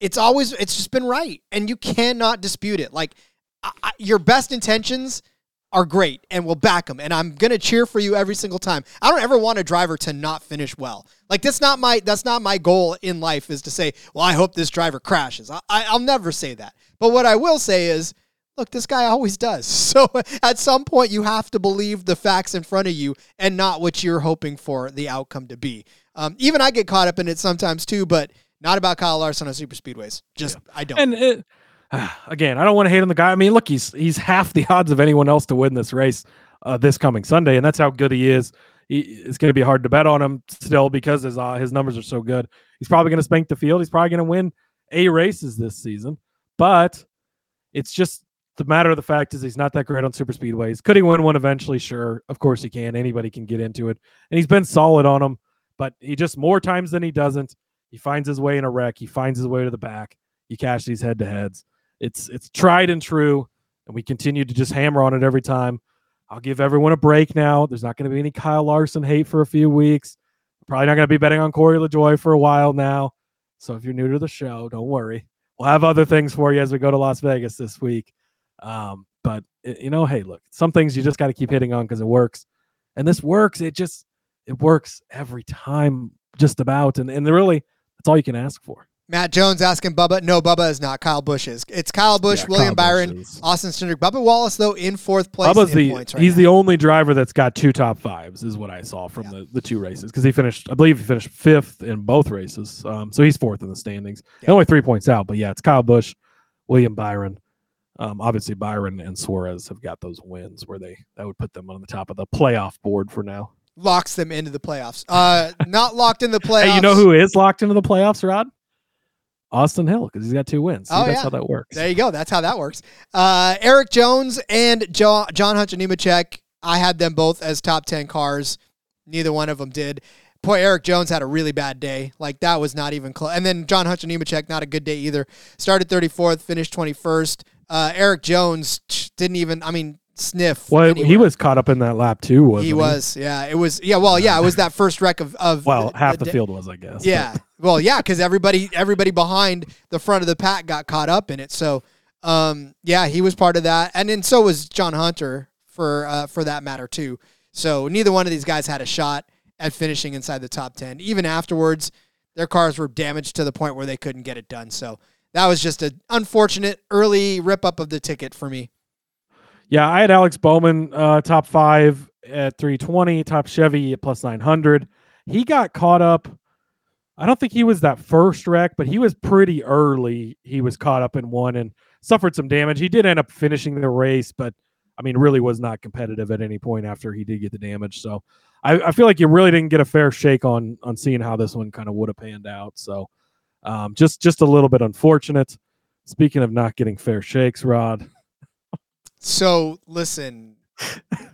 it's always it's just been right. And you cannot dispute it. Like I, your best intentions are great and we'll back them and i'm gonna cheer for you every single time. I don't ever want a driver to not finish well. Like that's not my that's not my goal in life is to say well i hope this driver crashes. I, I, i'll never say that. But what i will say is look this guy always does (laughs) so at some point you have to believe the facts in front of you and not what you're hoping for the outcome to be um, even i get caught up in it sometimes too but not about kyle larson on super speedways just i don't And it, (sighs) again, I don't want to hate on the guy. I mean, look, he's he's half the odds of anyone else to win this race uh, this coming Sunday, and that's how good he is. He, it's going to be hard to bet on him still because his uh, his numbers are so good. He's probably going to spank the field. He's probably going to win a races this season, but it's just the matter of the fact is he's not that great on super speedways. Could he win one eventually? Sure, of course he can. Anybody can get into it, and he's been solid on them. But he just more times than he doesn't. He finds his way in a wreck. He finds his way to the back. You cash these head to heads. It's it's tried and true, and we continue to just hammer on it every time. I'll give everyone a break now. There's not going to be any Kyle Larson hate for a few weeks. Probably not going to be betting on Corey LaJoie for a while now. So if you're new to the show, don't worry. We'll have other things for you as we go to Las Vegas this week. Um, but it- you know, hey, look, some things you just got to keep hitting on because it works, and this works. It just it works every time, just about, and and really that's all you can ask for. Matt Jones asking Bubba. No, Bubba is not. Kyle Busch is. It's Kyle Busch, Yeah, William Kyle Byron, is- Austin Cindric. Bubba Wallace, though, in fourth place Bubba's in the points right he's now. the only driver that's got two top fives, is what I saw from the, the two races because he finished, I believe he finished fifth in both races. Um, so he's fourth in the standings. Yeah. Only three points out, but yeah, it's Kyle Busch, William Byron. Um, obviously Byron and Suarez have got those wins where they that would put them on the top of the playoff board for now. locks them into the playoffs. Uh, not locked in the playoffs. (laughs) Hey, you know who is locked into the playoffs, Rod? Austin Hill, because he's got two wins. See, Oh, that's yeah. how that works. There you go. That's how that works. Uh, Erik Jones and jo- John Hunter Nemechek. I had them both as top ten cars. Neither one of them did. Boy, Erik Jones had a really bad day. Like that was not even close. And then John Hunter Nemechek, not a good day either. Started 34th, finished 21st. Uh, Erik Jones didn't even. I mean, sniff. Well, he was caught up in that lap too, wasn't he? He was. Yeah, it was. Yeah, well, yeah, it was that first wreck of of Well, half the, da- field was, I guess. Yeah. Well, yeah, because everybody everybody behind the front of the pack got caught up in it. So, um, yeah, he was part of that, and then so was John Hunter for uh, for that matter too. So neither one of these guys had a shot at finishing inside the top ten. Even afterwards, their cars were damaged to the point where they couldn't get it done. So that was just an unfortunate early rip up of the ticket for me. Yeah, I had Alex Bowman uh, top five at 320, top Chevy at plus 900. He got caught up. I don't think he was that first wreck, but he was pretty early. He was caught up in one and suffered some damage. He did end up finishing the race, but I mean, really was not competitive at any point after he did get the damage. So I, I feel like you really didn't get a fair shake on on seeing how this one kind of would have panned out. So um, just just a little bit unfortunate. Speaking of not getting fair shakes, Rod. So listen,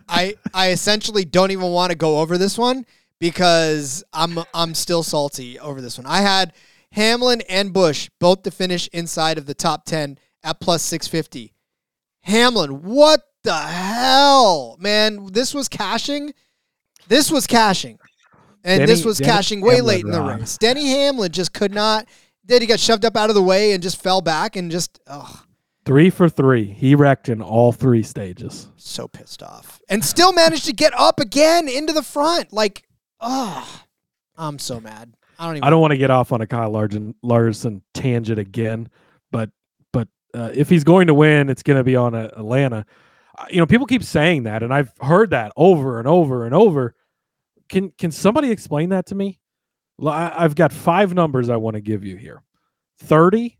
I I essentially don't even want to go over this one because I'm I'm still salty over this one. I had Hamlin and Busch both to finish inside of the top ten at plus six fifty. Hamlin, what the hell, man? This was cashing. This was cashing, and Denny- this was Denny cashing way Hamlin, late in the race. Denny Hamlin just could not. Then he got shoved up out of the way and just fell back and just. Three for three. He wrecked in all three stages. so pissed off and still managed to get up again into the front like oh i'm so mad i don't even I don't want to get off on a Kyle Larson, Larson tangent again, but but uh, if he's going to win, it's going to be on uh, Atlanta. Uh, You know, people keep saying that, and I've heard that over and over and over. Can can somebody explain that to me? I've got five numbers I want to give you here 30,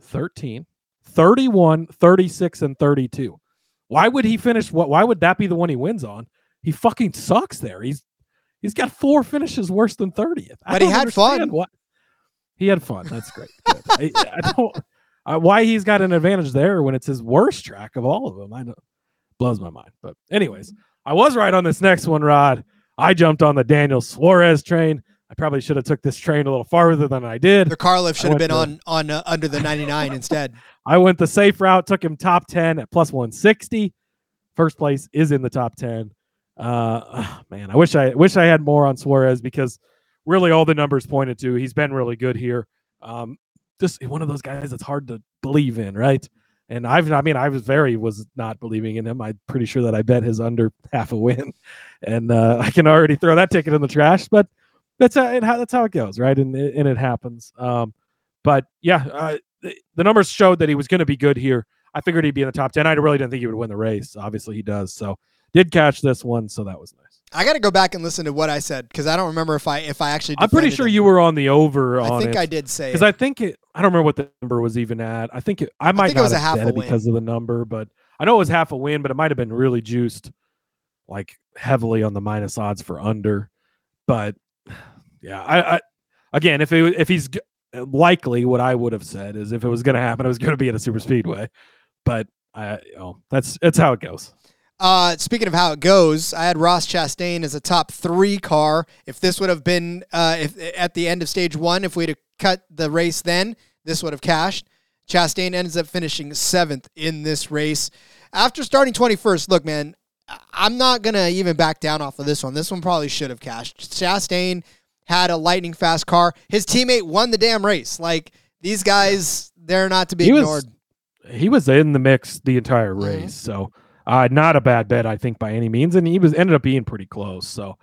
13, 31, 36, and 32. Why would he finish? What? Why would that be the one he wins on? He fucking sucks there. He's he's got four finishes worse than 30th. I But he had fun. What he had fun. That's great. I, I don't uh, why he's got an advantage there when it's his worst track of all of them. I know blows my mind. But anyways, I was right on this next one, Rod. I jumped on the Daniel Suarez train. I probably should have took this train a little farther than I did. the car lift should have been to- on on uh, under the 99 instead (laughs) I went the safe route, took him top 10 at plus 160. First place is in the top 10. Uh (sighs) man, I wish I wish I had more on Suarez because really all the numbers pointed to he's been really good here. Um just one of those guys that's hard to believe in, right? And I've I mean I was very was not believing in him. I'm pretty sure that I bet his under (laughs) half a win. And uh (laughs) I can already throw that ticket in the trash, but that's how it, that's how it goes, right? And it- and it happens. Um but yeah, uh, the, the numbers showed that he was going to be good here. I figured he'd be in the top 10. I really didn't think he would win the race. Obviously, he does. So, did catch this one. So, that was nice. i gotta go back and listen to what i said because i don't remember if i if i actually I'm pretty sure him. you were on the over i on think it. i did say Because. I think it, I don't remember what the number was even at. I think it, I might think it was a have half a it win. because of the number, but I know it was half a win, but it might have been really juiced like heavily on the minus odds for under. But (sighs) yeah, I, I again, if it, if he's likely, what I would have said is if it was going to happen, it was going to be at a super speedway. But I, you know, that's that's how it goes. Uh, speaking of how it goes, I had Ross Chastain as a top three car. If this would have been uh, if at the end of stage one, if we'd have cut the race then, this would have cashed. Chastain ends up finishing seventh in this race. After starting 21st, look, man, I'm not going to even back down off of this one. This one probably should have cashed. Chastain had a lightning fast car. His teammate won the damn race. Like, these guys, they're not to be He was- ignored. he was in the mix the entire Mhm. race. So uh, not a bad bet, I think, by any means. And he was ended up being pretty close. So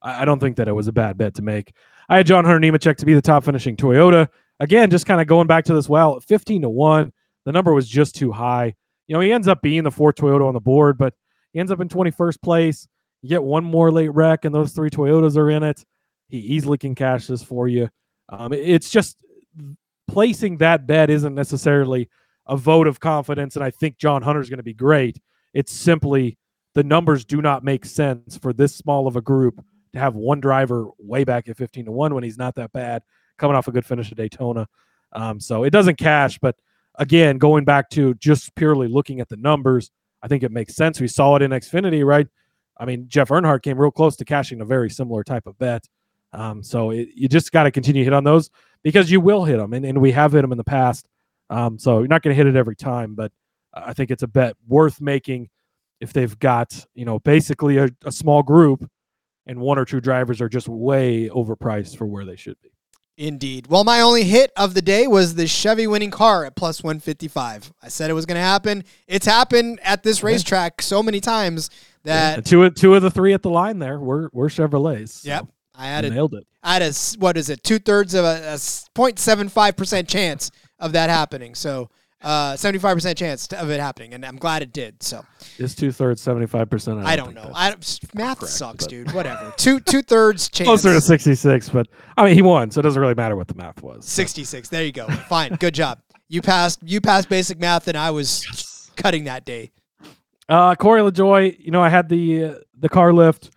I, I don't think that it was a bad bet to make. I had John Hunter Nemechek to be the top finishing Toyota. Again, just kind of going back to this well, 15 to 1. The number was just too high. You know, he ends up being the fourth Toyota on the board, but he ends up in 21st place. You get one more late wreck, and those three Toyotas are in it. He easily can cash this for you. Um, it's just placing that bet isn't necessarily a vote of confidence, and I think John Hunter's going to be great. It's simply the numbers do not make sense for this small of a group to have one driver way back at 15 to 1 when he's not that bad, coming off a good finish at Daytona. Um, so it doesn't cash, but again, going back to just purely looking at the numbers, I think it makes sense. We saw it in Xfinity, right? I mean, Jeff Earnhardt came real close to cashing a very similar type of bet. Um, so it, you just got to continue to hit on those because you will hit them, and, and we have hit them in the past. Um, so you're not going to hit it every time, but I think it's a bet worth making if they've got you know basically a, a small group and one or two drivers are just way overpriced for where they should be. Indeed. Well, my only hit of the day was the Chevy winning car at plus 155. I said it was going to happen. It's happened at this racetrack so many times that And two of two of the three at the line there were were Chevrolets. so Yep. I had a, nailed it. I had a what is it? Two thirds of a 0.75 percent chance of that happening. So, uh, 75 percent chance of it happening, and I'm glad it did. So, Is two thirds seventy five percent? I don't know. I math correct, sucks, dude. Whatever. (laughs) Two two thirds chance. (laughs) closer to sixty six, but I mean he won, so it doesn't really matter what the math was. 66. There you go. Fine. Good job. You passed. You passed basic math, and I was cutting that day. Uh, Corey LaJoie, you know, I had the uh, the car lift.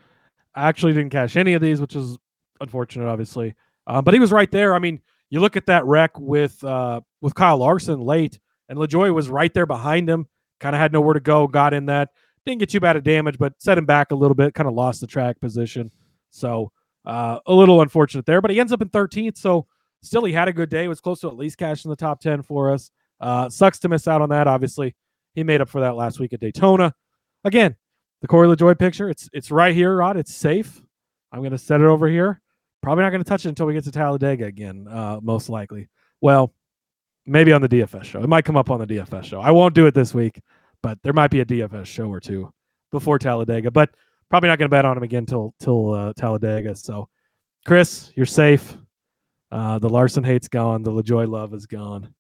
I actually didn't cash any of these, which is unfortunate, obviously. Uh, but he was right there. I mean, you look at that wreck with uh, with Kyle Larson late, and LaJoie was right there behind him. Kind of had nowhere to go. Got in that. Didn't get too bad of damage, but set him back a little bit. Kind of lost the track position. So uh, a little unfortunate there. But he ends up in 13th. So still, he had a good day. Was close to at least cashing the top 10 for us. Uh, sucks to miss out on that. Obviously, he made up for that last week at Daytona. Again, the Corey LaJoie picture. It's it's right here, Rod. It's safe. I'm gonna set it over here. Probably not gonna touch it until we get to Talladega again, uh, most likely. Well, maybe on the DFS show. It might come up on the DFS show. I won't do it this week, but there might be a DFS show or two before Talladega. But probably not gonna bet on him again till till uh, Talladega. So, Chris, you're safe. Uh, the Larson hate's gone. The LaJoie love is gone.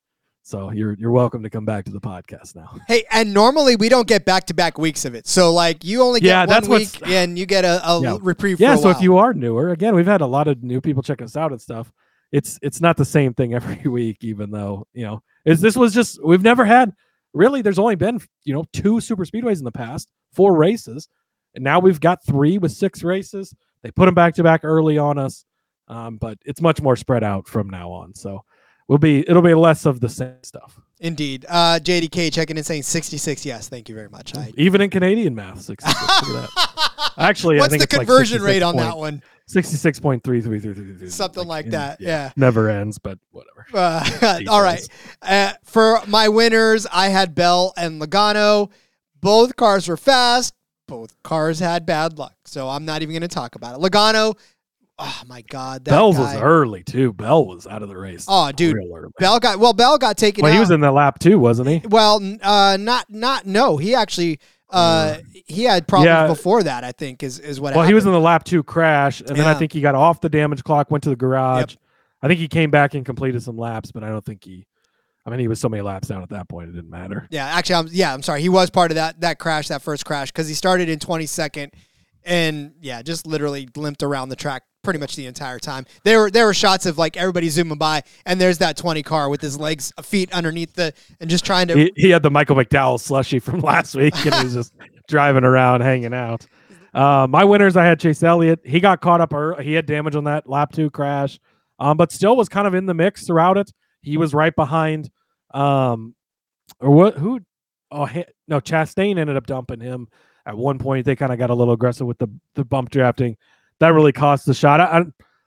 So you're you're welcome to come back to the podcast now. Hey, and normally we don't get back to back weeks of it. So like you only get Yeah, one that's week and you get a, a Yeah. reprieve. yeah so if you are newer again we've had a lot of new people check us out and stuff it's it's not the same thing (laughs) every week even though you know is this was just we've never had really there's only been you know two super speedways in the past four races and now we've got three with six races they put them back to back early on us um, but it's much more spread out from now on so we'll be it'll be less of the same stuff Indeed. Uh, JDK checking in saying 66. Yes, thank you very much. I, even in canadian math 66 look at that (laughs) actually I What's the it's like conversion rate 66 on that point- one? 66.3333 Something like that. mm, Yeah. never ends but whatever Uh, all right. Uh, for my winners, I had Bell and Logano. Both cars were fast. Both cars had bad luck. So I'm not even going to talk about it. Logano, oh my God. That Bell guy, was early too. Bell was out of the race. Oh, dude. Bell got, well, Bell got taken well, out. he was in the lap too, wasn't he? Well, uh, not not no. He actually uh he had problems Yeah. before that. I think is is what. Happened. Well, happened. he was in the lap two crash, and then I think he got off the damage clock, went to the garage. I think he came back and completed some laps, but I don't think he. I mean, he was so many laps down at that point; it didn't matter. Yeah, actually, I'm yeah. I'm sorry. He was part of that that crash, that first crash, because he started in 22nd, and yeah, just literally limped around the track pretty much the entire time. There were there were shots of like everybody zooming by, and there's that 20 car with his legs feet underneath the and just trying to. He, he had the Michael McDowell slushy from (laughs) last week, and he was just (laughs) driving around, hanging out. Uh, my winners, I had Chase Elliott. He got caught up. Early. He had damage on that lap two crash, um, but still was kind of in the mix throughout it. He was right behind, um, or what? Who? Oh, he, no, Chastain ended up dumping him at one point. They kind of got a little aggressive with the the bump drafting. That really cost the shot. I,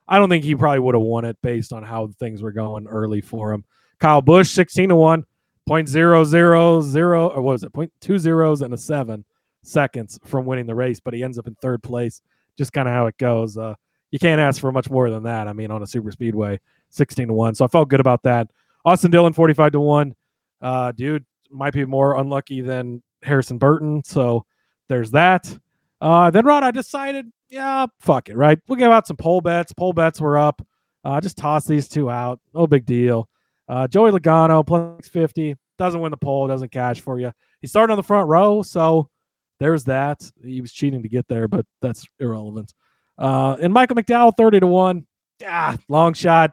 I, don't think he probably would have won it based on how things were going early for him. Kyle Busch, sixteen to one point zero zero zero or what was it point two zeros and a seven seconds from winning the race but he ends up in third place. Just kind of how it goes uh you can't ask for much more than that i mean on a super speedway 16 to 1 so i felt good about that. Austin dillon 45 to 1 uh dude might be more unlucky than harrison burton so there's that uh then rod i decided yeah fuck it right we'll give out some pole bets pole bets were up uh just toss these two out no big deal uh, Joey Logano plus 50 doesn't win the pole, doesn't cash for you. He started on the front row, so there's that. He was cheating to get there, but that's irrelevant. Uh, and Michael McDowell 30 to 1. Ah, long shot.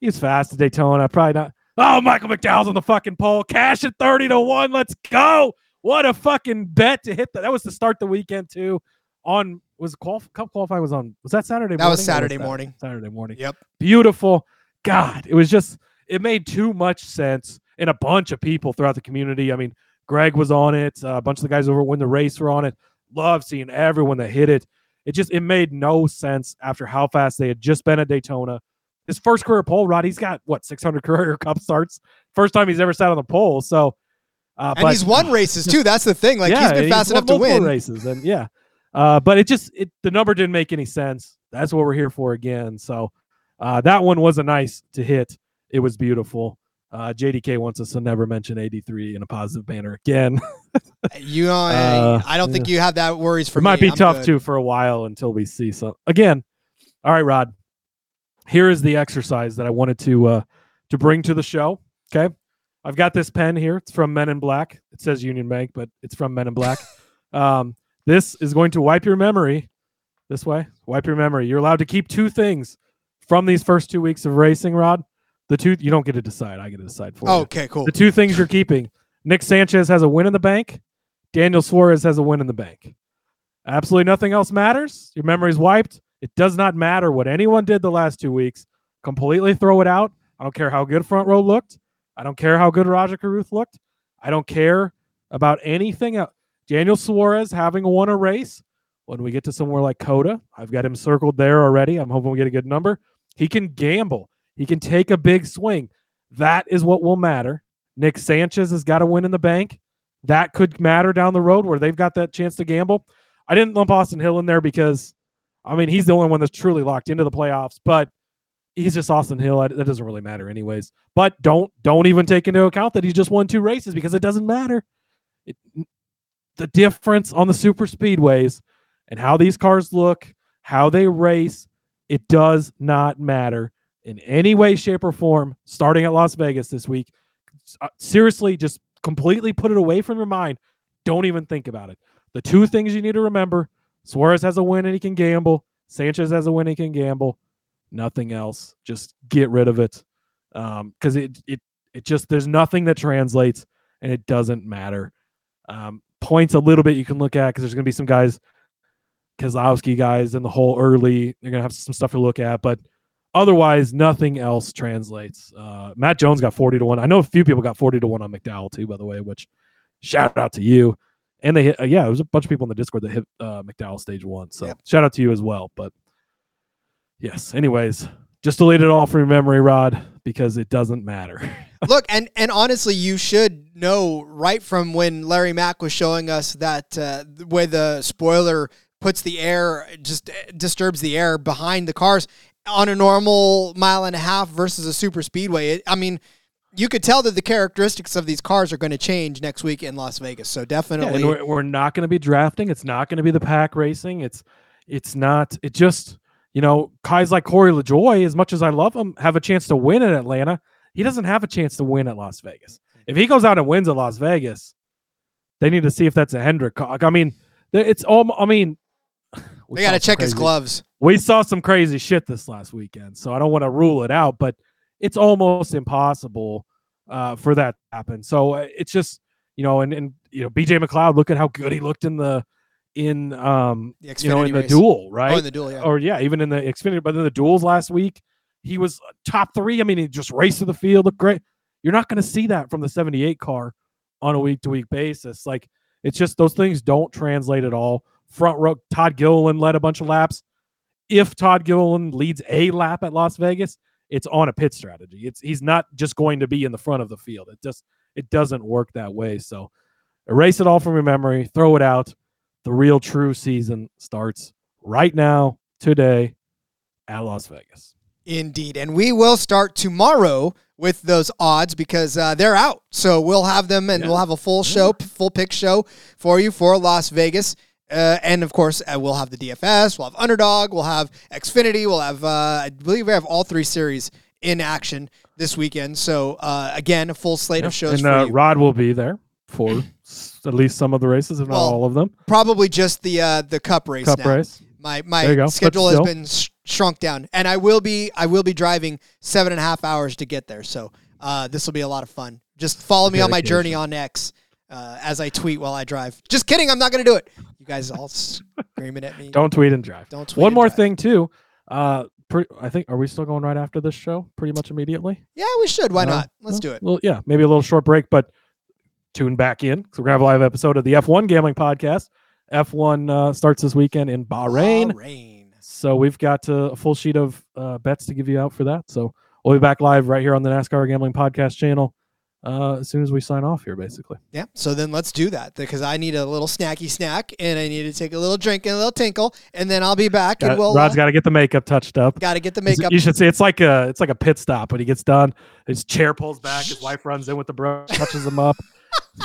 He's fast at Daytona. Probably not. Oh, Michael McDowell's on the fucking pole. Cash at 30 to 1. Let's go. What a fucking bet to hit that. That was to start the weekend, too. On was qual- cup qualify was on was that Saturday That morning? was Saturday that- morning. Saturday morning. Yep. Beautiful. God, it was just it made too much sense and a bunch of people throughout the community. I mean, Greg was on it. Uh, a bunch of the guys over when the race were on it. Love seeing everyone that hit it. It just it made no sense after how fast they had just been at Daytona. His first career pole, Rod, he's got what 600 career cup starts. First time he's ever sat on the pole. So Uh, And but, he's won races too. That's the thing. Like yeah, he's been fast won enough to win. races, and yeah. Uh, but it just it the number didn't make any sense. That's what we're here for again. So uh, that one wasn't nice to hit. It was beautiful. Uh, JDK wants us to never mention 83 in a positive manner again. You know, (laughs) Uh, I don't think you have that worries for it me. might be I'm tough good. too for a while until we see some again. All right, Rod. Here is the exercise that I wanted to uh to bring to the show. Okay. I've got this pen here. It's from Men in Black. It says Union Bank, but it's from Men in Black. (laughs) um, this is going to wipe your memory this way. Wipe your memory. You're allowed to keep two things from these first two weeks of racing, Rod. The two you don't get to decide. I get to decide for you. Okay, cool. The two things you're keeping Nick Sanchez has a win in the bank, Daniel Suarez has a win in the bank. Absolutely nothing else matters. Your memory's wiped. It does not matter what anyone did the last two weeks. Completely throw it out. I don't care how good front row looked. I don't care how good Rajah Caruth looked. I don't care about anything else. Daniel Suarez having won a race. When we get to somewhere like COTA, I've got him circled there already. I'm hoping we get a good number. He can gamble. He can take a big swing. That is what will matter. Nick Sanchez has got to win in the bank. That could matter down the road where they've got that chance to gamble. I didn't lump Austin Hill in there because, I mean, he's the only one that's truly locked into the playoffs, but he's just Austin Hill. I- That doesn't really matter, anyways. But don't don't even take into account that he just won two races because it doesn't matter. It, the difference on the super speedways and how these cars look, how they race, it does not matter in any way, shape, or form. Starting at Las Vegas this week, uh, seriously, just completely put it away from your mind. Don't even think about it. The two things you need to remember: Suarez has a win and he can gamble. Sanchez has a win and he can gamble. Nothing else. Just get rid of it, because it it it just there's nothing that translates, and it doesn't matter. Um, points a little bit you can look at because there's going to be some guys, Kozlowski guys in the whole early. They're going to have some stuff to look at, but otherwise nothing else translates. Uh, Matt Jones got 40 to 1. I know a few people got 40 to 1 on McDowell too, by the way, which shout out to you. And they hit, uh, yeah, there was a bunch of people in the Discord that hit uh, McDowell stage one. So Yep. shout out to you as well. But yes, anyways, just delete it all from your memory, Rod, because it doesn't matter. (laughs) Look, and and honestly, you should know right from when Larry Mac was showing us that uh, where the spoiler puts the air, just uh, disturbs the air behind the cars on a normal mile and a half versus a super speedway. It, I mean, you could tell that the characteristics of these cars are going to change next week in Las Vegas. So Yeah, definitely, and we're, we're not going to be drafting. It's not going to be the pack racing. It's it's not. It just you know guys like Corey LaJoie, as much as I love him, have a chance to win in Atlanta. He doesn't have a chance to win at Las Vegas. If he goes out and wins at Las Vegas, they need to see if that's a Hendrick. I mean, it's all. I mean, (sighs) we they got to check his gloves. we saw some crazy shit this last weekend, so I don't want to rule it out, but it's almost impossible uh, for that to happen. So uh, it's just you know, and and you know, BJ McLeod, look at how good he looked in the in um The you know in the duel, right? Oh, in the duel, yeah. Or yeah, even in the Xfinity, but in the duels last week, he was top three. I mean, he just raced to the field, looked great. You're not going to see that from the 78 car on a week to week basis. Like it's just those things don't translate at all. Front row, Todd Gilliland led a bunch of laps. If Todd Gilliland leads a lap at Las Vegas, it's on a pit strategy. It's he's not just going to be in the front of the field. It just it doesn't work that way. So erase it all from your memory, throw it out. The real true season starts right now, today, at Las Vegas. Indeed. And we will start tomorrow with those odds because uh, they're out. So we'll have them and Yeah. we'll have a full show, full pick show for you for Las Vegas. Uh, and of course, uh, we'll have the DFS, we'll have Underdog, we'll have Xfinity, we'll have, uh, I believe we have all three series in action this weekend. So uh, again, a full slate of shows and for uh. Rod will be there for at least some of the races, if not all of them. Probably just the uh, the Cup race. Cup now. race. My There you go. my schedule has been sh- shrunk down, and I will be I will be driving seven and a half hours to get there. So uh, this will be a lot of fun. Just follow me on my journey on X uh, as I tweet while I drive. Just kidding, I'm not going to do it. You guys all (laughs) screaming at me. Don't tweet and drive. Don't tweet One more drive. thing too. Uh, pre- I think are we still going right after this show? Pretty much immediately. Yeah, we should. Why No? not? Let's do it. Well, yeah, maybe a little short break, but tune back in. because we're gonna have a live episode of the F1 Gambling Podcast. F1 uh, starts this weekend in Bahrain. Rain. So we've got uh, a full sheet of uh, bets to give you out for that. So we'll be back live right here on the NASCAR Gambling Podcast channel uh, as soon as we sign off here, basically. Yeah. So then let's do that because I need a little snacky snack and I need to take a little drink and a little tinkle, and then I'll be back Got- and we'll Rod's uh, got to get the makeup touched up. got to get the makeup. You should see it's like a it's like a pit stop when he gets done. His chair pulls back. His wife runs in with the brush, touches him up,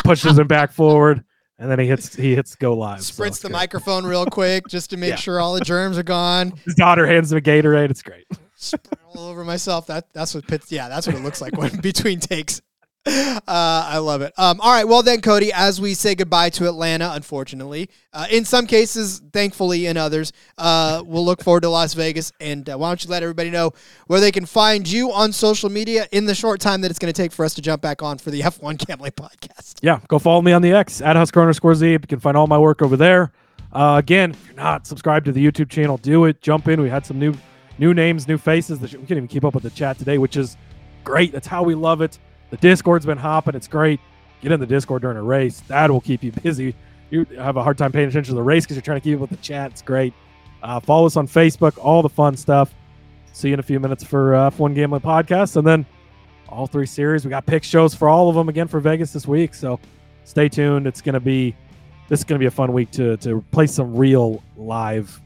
pushes him back forward, and then he hits he hits go live. so Sprints it's the great. microphone real quick just to make Yeah. sure all the germs are gone. (laughs) His daughter hands him a Gatorade. It's great. Sprint all over myself. That that's what pits. Yeah, that's what it looks like when (laughs) between takes. (laughs) Uh, I love it. Um, all right, well then, Cody, as we say goodbye to Atlanta, unfortunately, uh, in some cases, thankfully, in others, uh, we'll look forward to Las Vegas. And uh, why don't you let everybody know where they can find you on social media in the short time that it's going to take for us to jump back on for the (laughs) F1 Gambling Podcast. Yeah, go follow me on the X at Husker underscore Zeeb. You can find all my work over there. Uh, again, if you're not subscribed to the YouTube channel, do it. Jump in. We had some new new names, new faces. We can't even keep up with the chat today, which is great. That's how we love it. The Discord's been hopping. It's great. Get in the Discord during a race. That will keep you busy. You have a hard time paying attention to the race because you're trying to keep up with the chat. It's great. Uh, follow us on Facebook. All the fun stuff. See you in a few minutes for uh, F1 Gambling Podcast, and then all three series. We got pick shows for all of them again for Vegas this week. So stay tuned. It's gonna be this is gonna be a fun week to to play some real live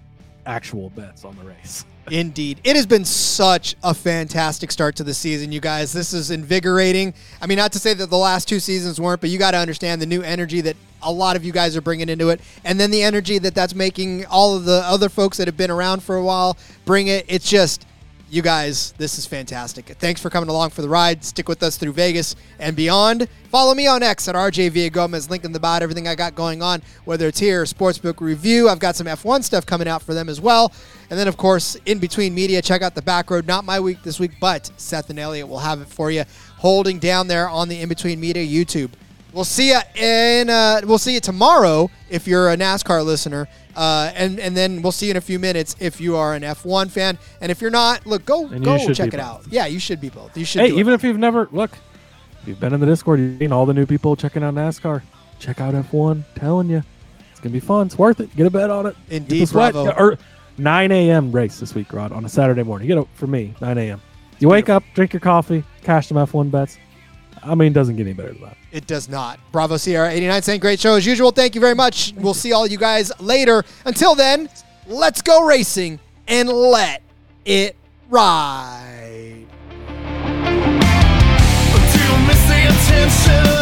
actual bets on the race. Indeed. It has been such a fantastic start to the season, you guys. This is invigorating. I mean, not to say that the last two seasons weren't, but you got to understand the new energy that a lot of you guys are bringing into it. And then the energy that that's making all of the other folks that have been around for a while bring it. It's just, you guys, this is fantastic. Thanks for coming along for the ride. Stick with us through Vegas and beyond. Follow me on X at RJ Villagomez. Link in the bio. Everything I got going on, whether it's here, Sportsbook Review. I've got some F1 stuff coming out for them as well. And then, of course, in between media, check out the back road. Not my week this week, but Seth and Elliot will have it for you, holding down there on the in between media YouTube. We'll see you in. Uh, we'll see you tomorrow if you're a NASCAR listener, uh, and and then we'll see you in a few minutes if you are an F1 fan. And if you're not, look, go And go check it both. out. Yeah, you should be both. You should. Hey, even if you've never look, if you've been in the Discord, you've seen all the new people checking out NASCAR. Check out F1. Telling you, it's gonna be fun. It's worth it. Get a bet on it. Indeed, bravo. Or 9 a.m. race this week, Rod, on a Saturday morning. Get up for me, 9 a.m. You wake up, drink your coffee, cash some F1 bets. I mean, it doesn't get any better than that. It does not. Bravo Sierra 89 saying great show as usual. Thank you very much. We'll see all you guys later. Until then, let's go racing and let it ride. Until missing attention